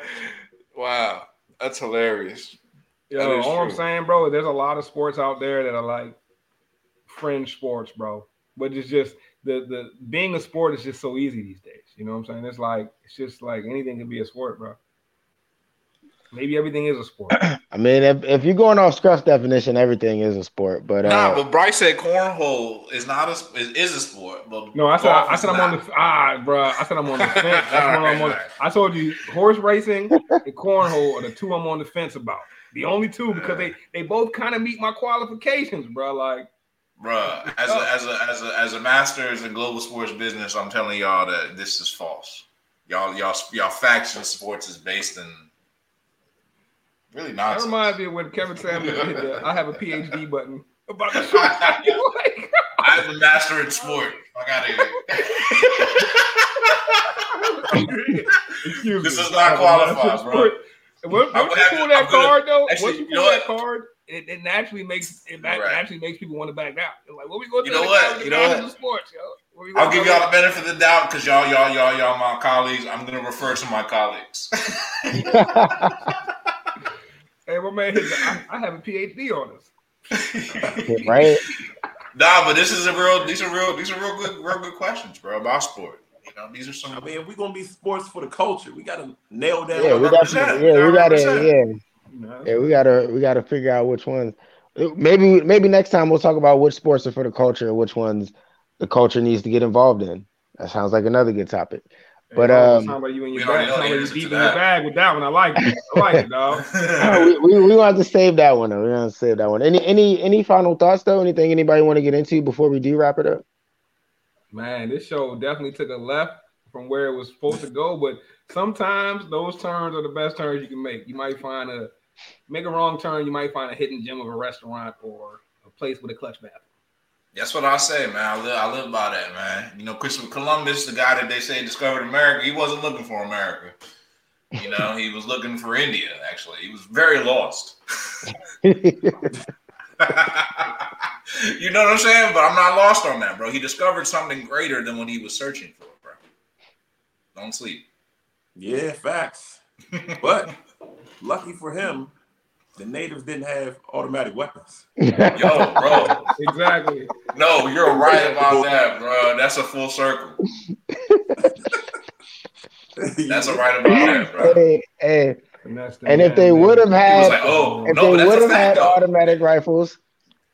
Wow, that's hilarious. That
Yo,
is
all I'm saying, bro, there's a lot of sports out there that are like fringe sports, bro. But it's just the the being a sport is just so easy these days. You know what I'm saying? It's like it's just like anything can be a sport, bro. Maybe everything is a sport.
I mean, if, if you're going off Scruff's definition, everything is a sport. But uh,
Nah, but Bryce said cornhole is not a is, is a sport. But
No, I said
golf
I said I'm on the ah, bro. I said I'm on the fence. That's what I'm on.
Alright,
I told you, horse racing and cornhole are the two I'm on the fence about. The only two because they they both kind of meet my qualifications, bro. Like
Bruh, as a, as a as a as a master's in global sports business, I'm telling y'all that this is false. Y'all y'all y'all faction sports is based in really
that reminds me of when Kevin Samuels hit the I have a PhD button about the short like,
I'm a master in sport. I gotta.
Excuse
This
me.
does not
I have a
qualify,
master's
bro.
sport. And Once, once you pull that
gonna-
card, though,
actually,
once you
you
pull
know
that
what?
card, it, it naturally makes it ma-
Right.
naturally makes people want to back down. They're like, what we going to do?
You
know
what?
guy with the
You know what?
Sports, yo. What
I'll give y'all the benefit of the doubt because y'all y'all y'all y'all my colleagues. I'm gonna refer to my colleagues.
Hey, my man, I, I have a PhD on this.
right?
nah, but this is a real. These are real. These are real good. Real good questions, bro, about sport. You know, these are some.
I mean, if we're gonna be sports for the culture, we gotta nail down.
Yeah, we got.
represent.
Yeah, we
Gotta
got to. Yeah,
You
yeah, we gotta. We gotta figure out which ones. Maybe, maybe next time we'll talk about which sports are for the culture and which ones the culture needs to get involved in. That sounds like another good topic. But,
Hey,
um,
sound like you in
we
your bag.
know
Sound
the
like you
answer
deep
to
in your bag with that one. I like it. I like it, dog.
we, we, we want to save that one. Though. We want to save that one. Any any any final thoughts though? Anything anybody want to get into before we do wrap it up?
Man, this show definitely took a left from where it was supposed to go, but sometimes those turns are the best turns you can make. You might find a make a wrong turn, you might find a hidden gem of a restaurant or a place with a clutch bathroom.
That's what I say, man. I live, I live by that, man. You know, Christopher Columbus, the guy that they say discovered America, he wasn't looking for America. You know, he was looking for India. Actually, he was very lost. you know what I'm saying? But I'm not lost on that, bro. He discovered something greater than what he was searching for, bro. Don't sleep.
Yeah, facts. But lucky for him, the natives didn't have automatic weapons.
Yo, bro.
Exactly.
No, you're right about that, bro. That's a full circle. That's a right about that, bro.
hey, hey.
And, the
And if they would have had,
like, oh,
if
no,
they would have had
though.
automatic rifles,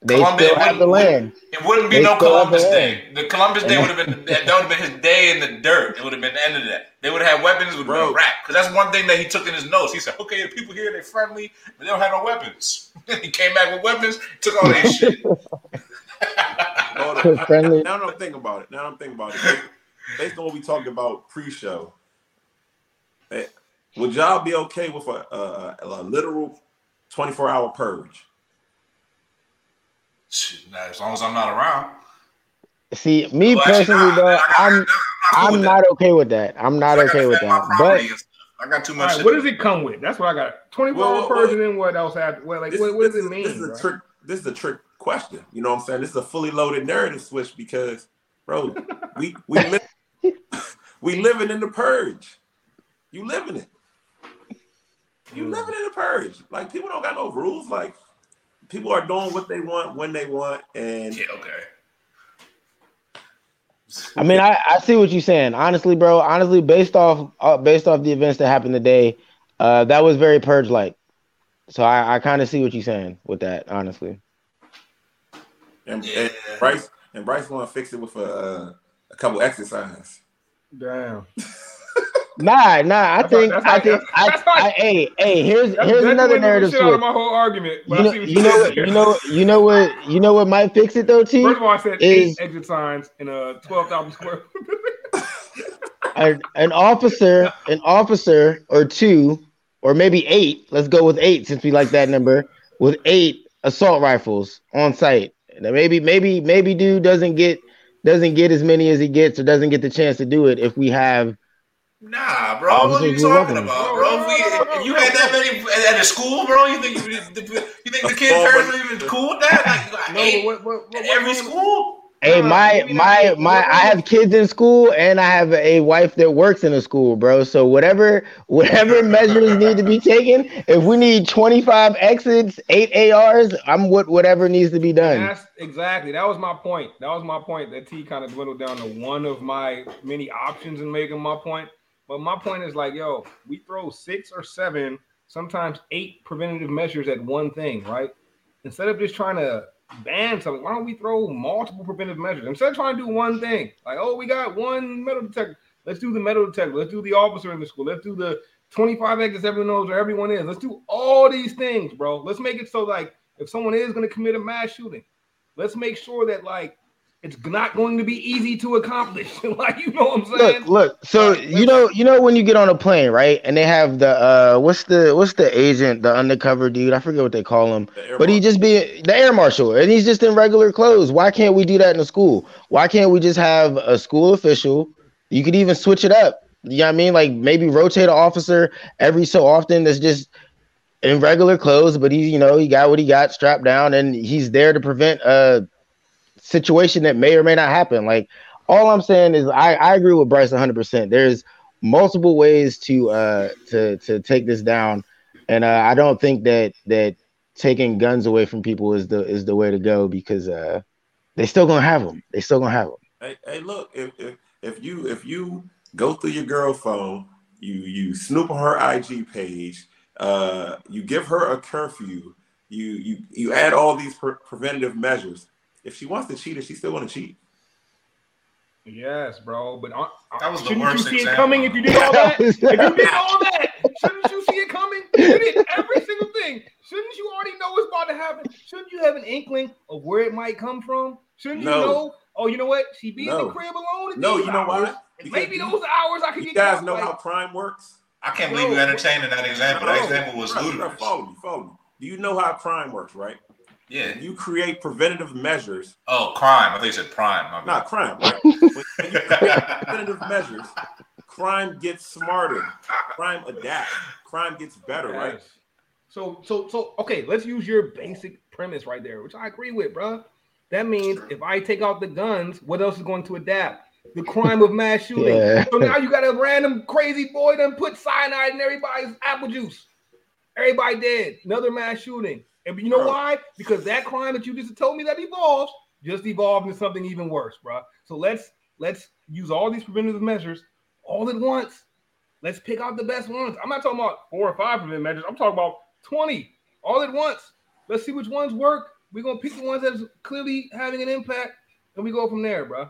they
Columbia
still have the land.
It wouldn't be
They
no Columbus
the
Day. The Columbus Day would have been that would have been his day in the dirt. It would have been the end of that. They would have had weapons. It would
Bro.
rap. Because that's one thing that he took in his notes. He said, "Okay, the people here they're friendly, but they don't have no weapons." he came back with weapons, took all that shit.
Hold.
Friendly.
Now that I'm thinking about it. Now that I'm thinking about it. Based, based on what we talked about pre-show, eh, would y'all be okay with a, a, a literal 24-hour purge?
Shit, nah, as long as I'm not around.
See, me
Well,
personally,
nah,
though,
I got-
I'm
cool
I'm
with
not okay with that. I'm not.
I
okay with that. But
property and stuff. I got too much.
right, what
to
does it come with? That's what I got. 24
Well,
hour
well,
purge,
well,
and then what else happened? Well, like,
This,
what, what does it mean?
This is a
bro?
trick. This is a trick question. You know what I'm saying? This is a fully loaded narrative switch because, bro, we we live we living in the purge. You living it. You hmm. living in the purge. Like people don't got no rules. Like people are doing what they want when they want, and
Yeah, okay.
I mean, I, I see what you're saying. Honestly, bro. Honestly, based off uh, based off the events that happened today, uh, that was very purge like. So I, I kind of see what you're saying with that. Honestly,
and,
Yeah.
and Bryce and Bryce want to fix it with a uh, a couple exercises.
Damn.
nah, nah. I
That's
think
like-
I think I,
like-
I, hey hey here's here's another
the
narrative
shit out of my whole argument.
You know
I
you know you know you know what you know what might fix it though, T.
First of all, I said
is-
eight exit signs in a 12,000 square.
an, an officer, an officer or two, or maybe eight. Let's go with eight since we like that number. With eight assault rifles on site. Now maybe, maybe, maybe dude doesn't get doesn't get as many as he gets or doesn't get the chance to do it if we have.
Nah, bro. What are you talking about,
welcome.
bro? We, you had that many at a school, bro, you think you, you think the kids
Oh,
parents
but-
are even cool with that? Like, you
No,
eight
what, what, what,
at every
what-
school?
Hey, my my my, I have kids in school and I have a wife that works in a school, bro. So whatever whatever measures need to be taken, if we need twenty five exits, eight ARs, I'm what whatever needs to be done.
That's exactly that was my point. That was my point. That T kind of dwindled down to one of my many options in making my point. But my point is like, yo, we throw six or seven, sometimes eight preventative measures at one thing, right? Instead of just trying to ban something, why don't we throw multiple preventive measures instead of trying to do one thing? Like, oh, we got one metal detector. Let's do the metal detector. Let's do the officer in the school. Let's do the 25 exits everyone knows where everyone is. Let's do all these things, bro. Let's make it so like if someone is going to commit a mass shooting, let's make sure that like it's not going to be easy to accomplish. like you know what I'm saying?
Look, look. So
Like,
you know, you know when you get on a plane, right? And they have the uh, what's the what's the agent, the undercover dude? I forget what they call him.
The
But he just be the air marshal, and he's just in regular clothes. Why can't we do that in a school? Why can't we just have a school official? You could even switch it up. You know what I mean? Like maybe rotate an officer every so often that's just in regular clothes, but he, you know, he got what he got strapped down, and he's there to prevent a situation that may or may not happen. Like all I'm saying is, I, I agree with Bryce 100. percent There's multiple ways to uh to to take this down, and uh, I don't think that that taking guns away from people is the is the way to go because uh they still gonna have them. They still gonna have them.
Hey, hey, look, if, if if you if you go through your girl phone, you you snoop on her IG page, uh, you give her a curfew, you you you add all these pre- preventative measures. If she wants to cheat, is she still going to cheat?
Yes, bro. But uh,
That was
shouldn't
worst
you see it coming if you did all that? if you did all that, shouldn't you see it coming? You did every single thing. Shouldn't you already know what's about to happen? Shouldn't you have an inkling of where it might come from? Shouldn't you know? Oh, you know what? She be in the crib alone.
No, you know
hours.
why? Because
Maybe
you-
those hours I could
You guys know
like-
how crime works.
I can't believe you entertaining that example. That example was
bruh, bruh,
ludicrous.
Follow me, follow me. Do you know how crime works, right?
Yeah.
You create preventative measures,
Oh, crime. I think you said prime.
Not crime. Right? when when you create preventative measures, crime gets smarter. Crime adapts. Crime gets better, right?
So, so, so, okay, let's use your basic premise right there, which I agree with, bro. That means if I take out the guns, what else is going to adapt? The crime of mass shooting.
Yeah.
So now you got a random crazy boy done put cyanide in everybody's apple juice. Everybody dead. Another mass shooting. And you know
Bro.
why? Because that crime that you just told me that evolves just evolved into something even worse, bro. So let's let's use all these preventative measures all at once. Let's pick out the best ones. I'm not talking about four or five preventative measures. I'm talking about 20 all at once. Let's see which ones work. We're gonna pick the ones that's clearly having an impact, and we go from there, bro.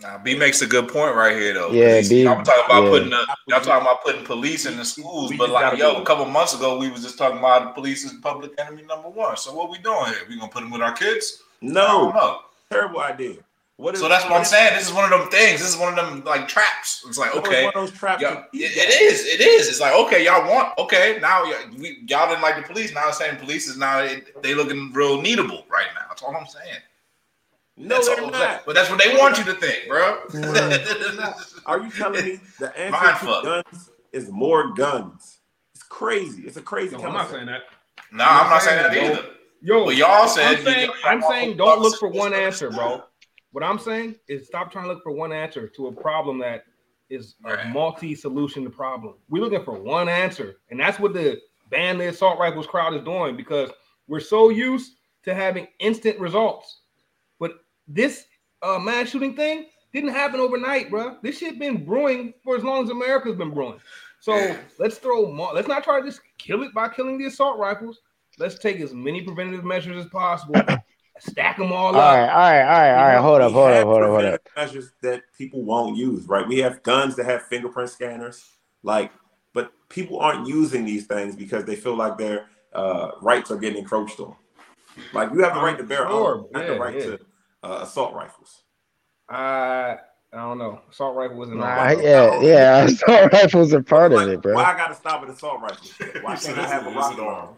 Nah, B makes a good point right here, though.
Yeah,
Police-
B-
Y'all talking about
yeah.
putting the, y'all talking about putting police in the schools,
We
but like yo, a couple months ago we was just talking about the police is public enemy number one. So what we doing here? We gonna put them with our kids? I don't
No, terrible idea. What is,
So that's what I'm saying. This is one of them things. This is one of them like traps. It's like
what is
okay,
one of those traps.
yeah,
to
it,
keep
it
that?
is. It is. It's like okay, y'all want okay now. y- We, y'all didn't like the police. Now it's saying police is now it, they looking real needable right now. That's all I'm saying.
No,
That's
they're not.
saying. But that's what they want you to think, bro.
Are you telling me the answer
Mind
to guns is more guns? It's crazy. It's a crazy
No, I'm not saying that.
no, I'm not saying that
Yo,
either.
Yo,
But y'all said
I'm saying, I'm saying don't look for one answer, bro.
stuff.
What I'm saying is stop trying to look for one answer to a problem that is a
Right.
multi-solution to problem. We're looking for one answer, and that's what the ban the assault rifles crowd is doing because we're so used to having instant results. But this uh, mass shooting thing didn't happen overnight, bro. This shit been brewing for as long as America's been brewing. So
Yeah.
let's throw more. Let's not try to just kill it by killing the assault rifles. Let's take as many preventative measures as possible. stack them all
All
up.
All right, all right, all right, all right. Hold up, hold up, hold up, hold up.
Measures that people won't use, right? We have guns that have fingerprint scanners, like, but people aren't using these things because they feel like their uh, rights are getting encroached on. Like, you have the right to bear
Sure,
arms, not the right
yeah.
to uh, assault rifles.
I I don't know. Assault rifle wasn't on.
Nah, yeah, yeah. Assault rifles are part of it, bro.
Why I gotta stop at assault rifles? Why
You
can't I have a rocket
this
arm?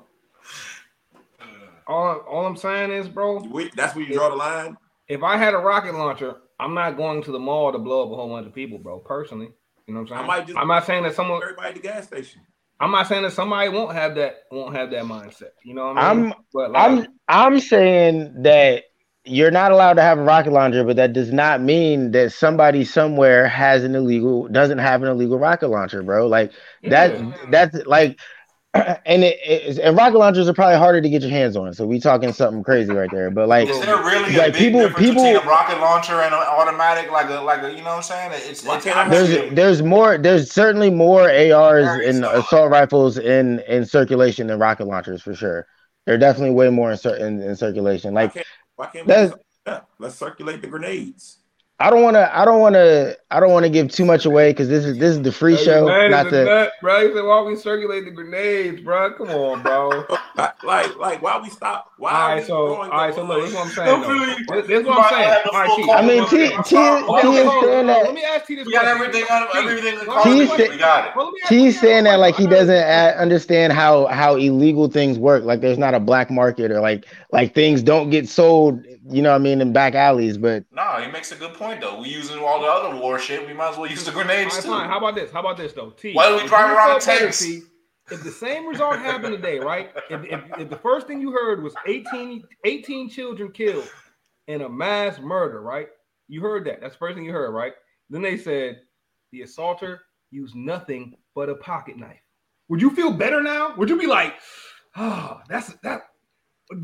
All, all I'm saying is, bro,
We- That's where you draw the line.
if I had a rocket launcher, I'm not going to the mall to blow up a whole bunch of people, bro. Personally, you know what I'm
I
saying?
might just-
I'm not saying that someone.
Everybody at the gas station.
I'm not saying that somebody won't have that won't have that mindset. You know what I mean?
I'm
but like,
I'm I'm saying that you're not allowed to have a rocket launcher, but that does not mean that somebody somewhere has an illegal doesn't have an illegal rocket launcher, bro. Like that
Yeah.
that's like and it, it and rocket launchers are probably harder to get your hands on. So we talking something crazy right there. But like
Is there really
Like,
a big
people-
difference
people-
between a rocket launcher and an automatic, like a like a you know what I'm saying? It's, it's
can't I have
there's
obviously-
there's more there's certainly more ARs and
solid.
assault rifles in in circulation than rocket launchers for sure. They're definitely way more in, cir- in, in circulation. Like
can't, why can't we
that's-
yeah, let's circulate the grenades?
I don't want to. I don't want to. I don't want to give too much away because this is this is the free show. Not the.
nut, bro. He said, "Why we circulate the grenades, bro? Come on, bro."
Like, like, like, why we stop? Why
All
are
right,
we
so all
throwing
right,
the-
so look, this is what I'm saying.
Don't
though. This, this is what I'm saying. All right,
full
I mean,
Okay,
T.
I'm
T.
sorry.
T
Hold
is saying that.
Let me ask you this
We got everything on
T.
everything.
Hold
in
on,
common.
He's
let
sa-
me-
we got it.
Well, let me ask
He's saying that like he doesn't understand how how illegal things work. Like there's not a black market or like like things don't get sold. You know what I mean in back alleys. But
No, he makes a good point though. We using all the other war shit. We might as well use the
All
grenades
right,
too.
fine. How about this? How about this though? T.
Why do we
if
drive around
felt better,
tanks?
T, If the same result happened today, right? If, if, if the first thing you heard was 18, 18 children killed in a mass murder, right? You heard that. That's the first thing you heard, right? Then they said the assaulter used nothing but a pocket knife. Would you feel better now? Would you be like, oh, that's that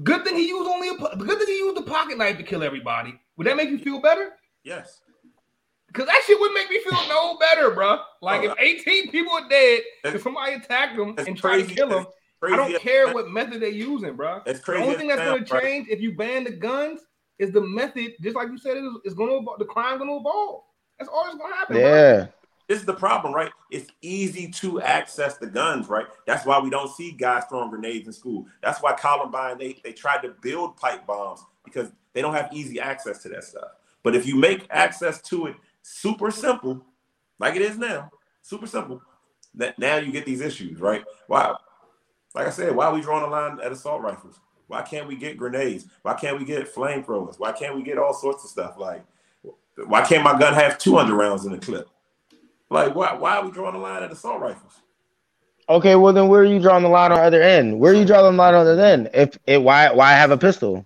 good thing he used only a good thing he used a pocket knife to kill everybody? Would that make you feel better?
Yes.
Cause that shit would make me feel no better, bro. Like if 18 people are dead if somebody attacked them and tried to kill them, I don't care what method they're using, bro.
It's crazy.
The
only
thing that's gonna
right?
change if you ban the guns is the method. Just like you said, it's, is going to evolve. The crime going to evolve. That's all that's going to happen. bro.
This is the problem, right? It's easy to access the guns, right? That's why we don't see guys throwing grenades in school. That's why Columbine they they tried to build pipe bombs because they don't have easy access to that stuff. But if you make access to it super simple, like it is now, super simple, that now you get these issues, right? Why? Like I said, why are we drawing a line at assault rifles? Why can't we get grenades? Why can't we get flamethrowers? Why can't we get all sorts of stuff? Like, why can't my gun have 200 rounds in the clip? Like, why, why are we drawing a line at assault rifles?
Okay, well then where are you drawing the line on the other end? Where are you drawing the line on the other end? If it why why have a pistol?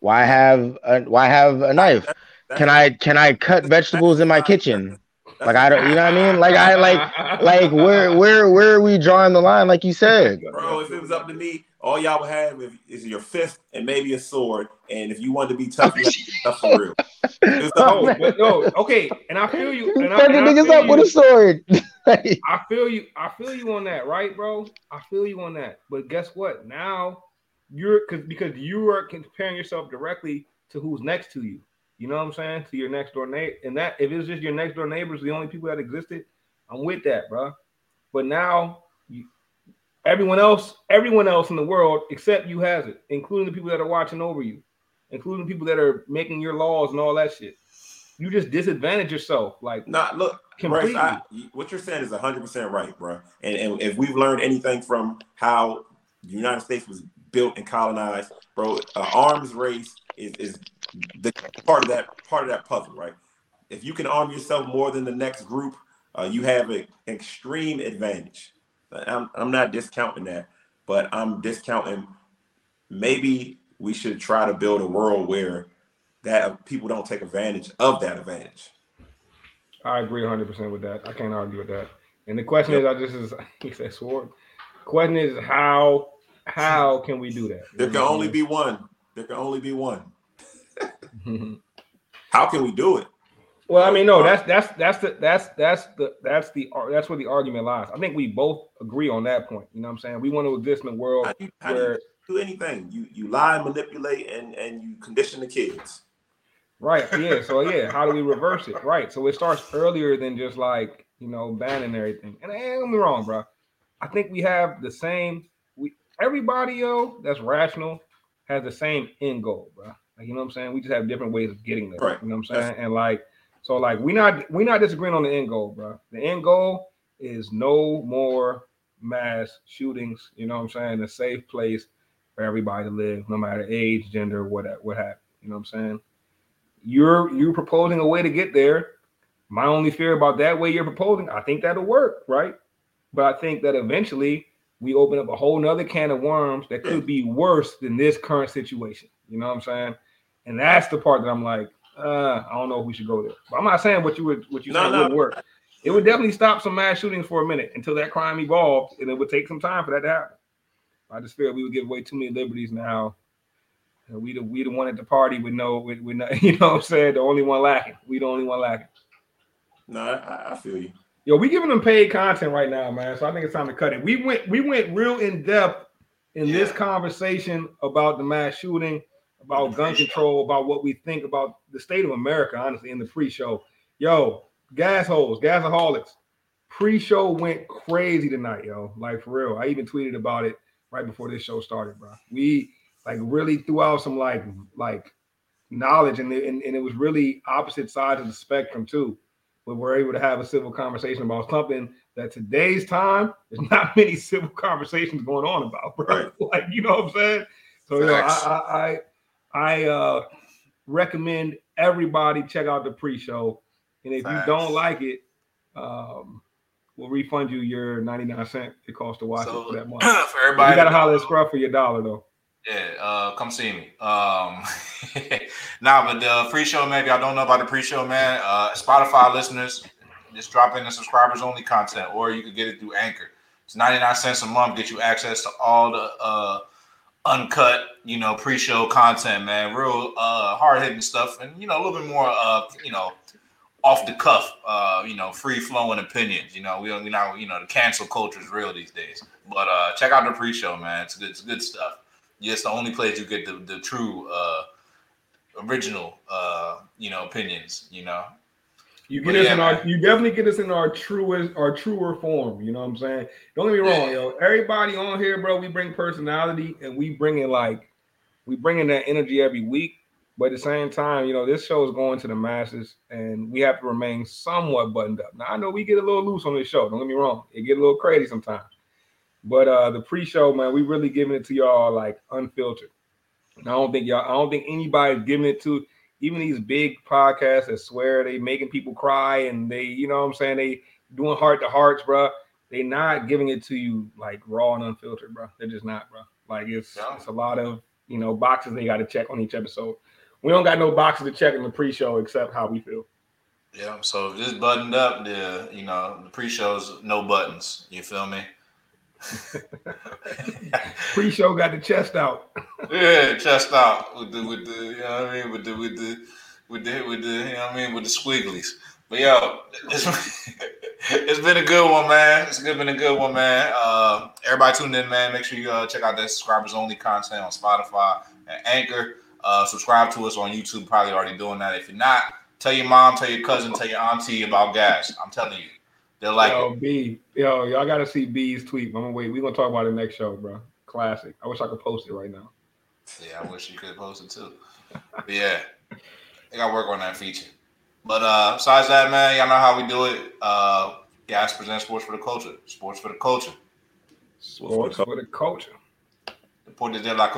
Why have a why have a knife?
That's-
Can I can I cut vegetables in my kitchen?
That's-
Like I don't you know what I mean? Like I like like where where where are we drawing the line like you said?
Bro, if it was up to me, all y'all would have is, is your fist and maybe a sword. And if you wanted to be tough, you had to be tough for real. It was
Oh,
No,
up to
but no, okay, and I feel you. And I, and I
niggas
feel
up with a
you.
sword.
I feel you. I feel you on that, right, bro? I feel you on that. But guess what? Now you're because because you are comparing yourself directly to who's next to you. You know what I'm saying? To your next door neighbor. And that if it's just your next door neighbors, the only people that existed, I'm with that, bro. But now you, everyone else, everyone else in the world except you has it, including the people that are watching over you, including the people that are making your laws and all that shit. You just disadvantage yourself, like
Nah, look,
completely.
Bryce, I, what you're saying is 100% right, bro. And, and if we've learned anything from how the United States was built and colonized, bro, uh, arms race is, is the part of that part of that puzzle, right? If you can arm yourself more than the next group, uh, you have an extreme advantage. I'm, I'm not discounting that, but I'm discounting maybe we should try to build a world where that people don't take advantage of that advantage.
I agree 100 percent with that. I can't argue with that. And the question yep. is, I just is he said sword. Question is how how can we do that?
There can only be one. There can only be one. how can we do it?
Well, I mean, no, that's that's that's the that's that's the that's the that's where the argument lies. I think we both agree on that point. You know what I'm saying? We want to exist in a world
how do you, how where do, you do anything. You you lie, manipulate, and and you condition the kids.
Right. Yeah. So yeah, how do we reverse it? Right. So it starts earlier than just like you know banning everything. And get me wrong, bro. I think we have the same. We everybody yo that's rational has the same end goal, bro. Like you know what I'm saying? We just have different ways of getting there. Right. You know what I'm saying? That's- and like so like we not we not disagreeing on the end goal, bro. The end goal is no more mass shootings. You know what I'm saying? A safe place for everybody to live, no matter age, gender, what what have you know what I'm saying? You're you're proposing a way to get there. My only fear about that way you're proposing, I think that'll work, right? But I think that eventually we open up a whole nother can of worms that could be worse than this current situation. You know what I'm saying? And that's the part that I'm like, uh, I don't know if we should go there. But I'm not saying what you would what you no, said no. wouldn't work. It would definitely stop some mass shootings for a minute until that crime evolved, and it would take some time for that to happen. I just feel we would give away too many liberties now. And we the we the one at the party with no with, with no, you know what I'm saying, the only one lacking. We the only one lacking.
No, I, I feel you.
Yo, we giving them paid content right now, man. So I think it's time to cut it. We went we went real in depth in yeah. this conversation about the mass shooting about gun control, about what we think about the state of America, honestly, in the pre-show. Yo, gas holes, gasaholics. Pre-show went crazy tonight, yo. Like for real. I even tweeted about it right before this show started, bro. We like really threw out some like like knowledge, and, and, and it was really opposite sides of the spectrum too. But we're able to have a civil conversation about something that today's time there's not many civil conversations going on about, bro. Right. Like you know what I'm saying? So you know, I, I, I I uh, recommend everybody check out the pre-show, and if you don't like it, um, we'll refund you your 99 cent it costs to watch so, it for that month. for everybody, you gotta holler at Scruff for your dollar though.
Yeah, uh, come see me. Um, nah, but the pre-show, maybe I don't know about the pre-show, man. Uh, Spotify listeners, just drop in the subscribers only content, or you could get it through Anchor. It's 99 cents a month, get you access to all the uh uncut, you know, pre-show content, man. Real uh hard-hitting stuff and you know, a little bit more uh, you know, off the cuff, uh, you know, free flowing opinions. You know, we you know, you know, the cancel culture is real these days. But uh check out the pre-show, man. It's good, it's good stuff. Yeah, it's the only place you get the, the true uh original uh, you know, opinions, you know.
You get us yeah, in our, you definitely get us in our truest, our truer form. You know what I'm saying? Don't get me wrong, yo. Everybody on here, bro, we bring personality and we bring in like, we bring in that energy every week. But at the same time, you know, this show is going to the masses, and we have to remain somewhat buttoned up. Now I know we get a little loose on this show. Don't get me wrong; it get a little crazy sometimes. But uh the pre-show, man, we really giving it to y'all like unfiltered. And I don't think y'all, I don't think anybody's giving it to even these big podcasts that swear they making people cry and they, you know what I'm saying, they doing heart to hearts, bro. They not giving it to you like raw and unfiltered, bro. They're just not, bro. Like it's yeah. it's a lot of you know boxes they got to check on each episode. We don't got no boxes to check in the pre-show except how we feel.
Yeah, so just buttoned up, the you know the pre-shows no buttons. You feel me?
Pre-show got the chest out.
yeah, chest out with the with the you know what I mean with the with the with the with the you know what I mean with the squigglies. But yo, it's, it's been a good one, man. It's been a good one, man. Uh, everybody tuned in, man. Make sure you uh, check out that subscribers only content on Spotify and Anchor. Uh, subscribe to us on YouTube. Probably already doing that. If you're not, tell your mom, tell your cousin, tell your auntie about gas. I'm telling you, they're like
yo, B, yo, y'all gotta see B's tweet. I'm gonna wait. We're gonna talk about it next show, bro. Classic. I wish I could post it right now.
Yeah, I wish you could post it too. But yeah, I gotta work on that feature. But uh besides that, man, y'all know how we do it. Uh Gas presents sports for the culture. Sports for the culture.
Sports for the culture.
Deportes de la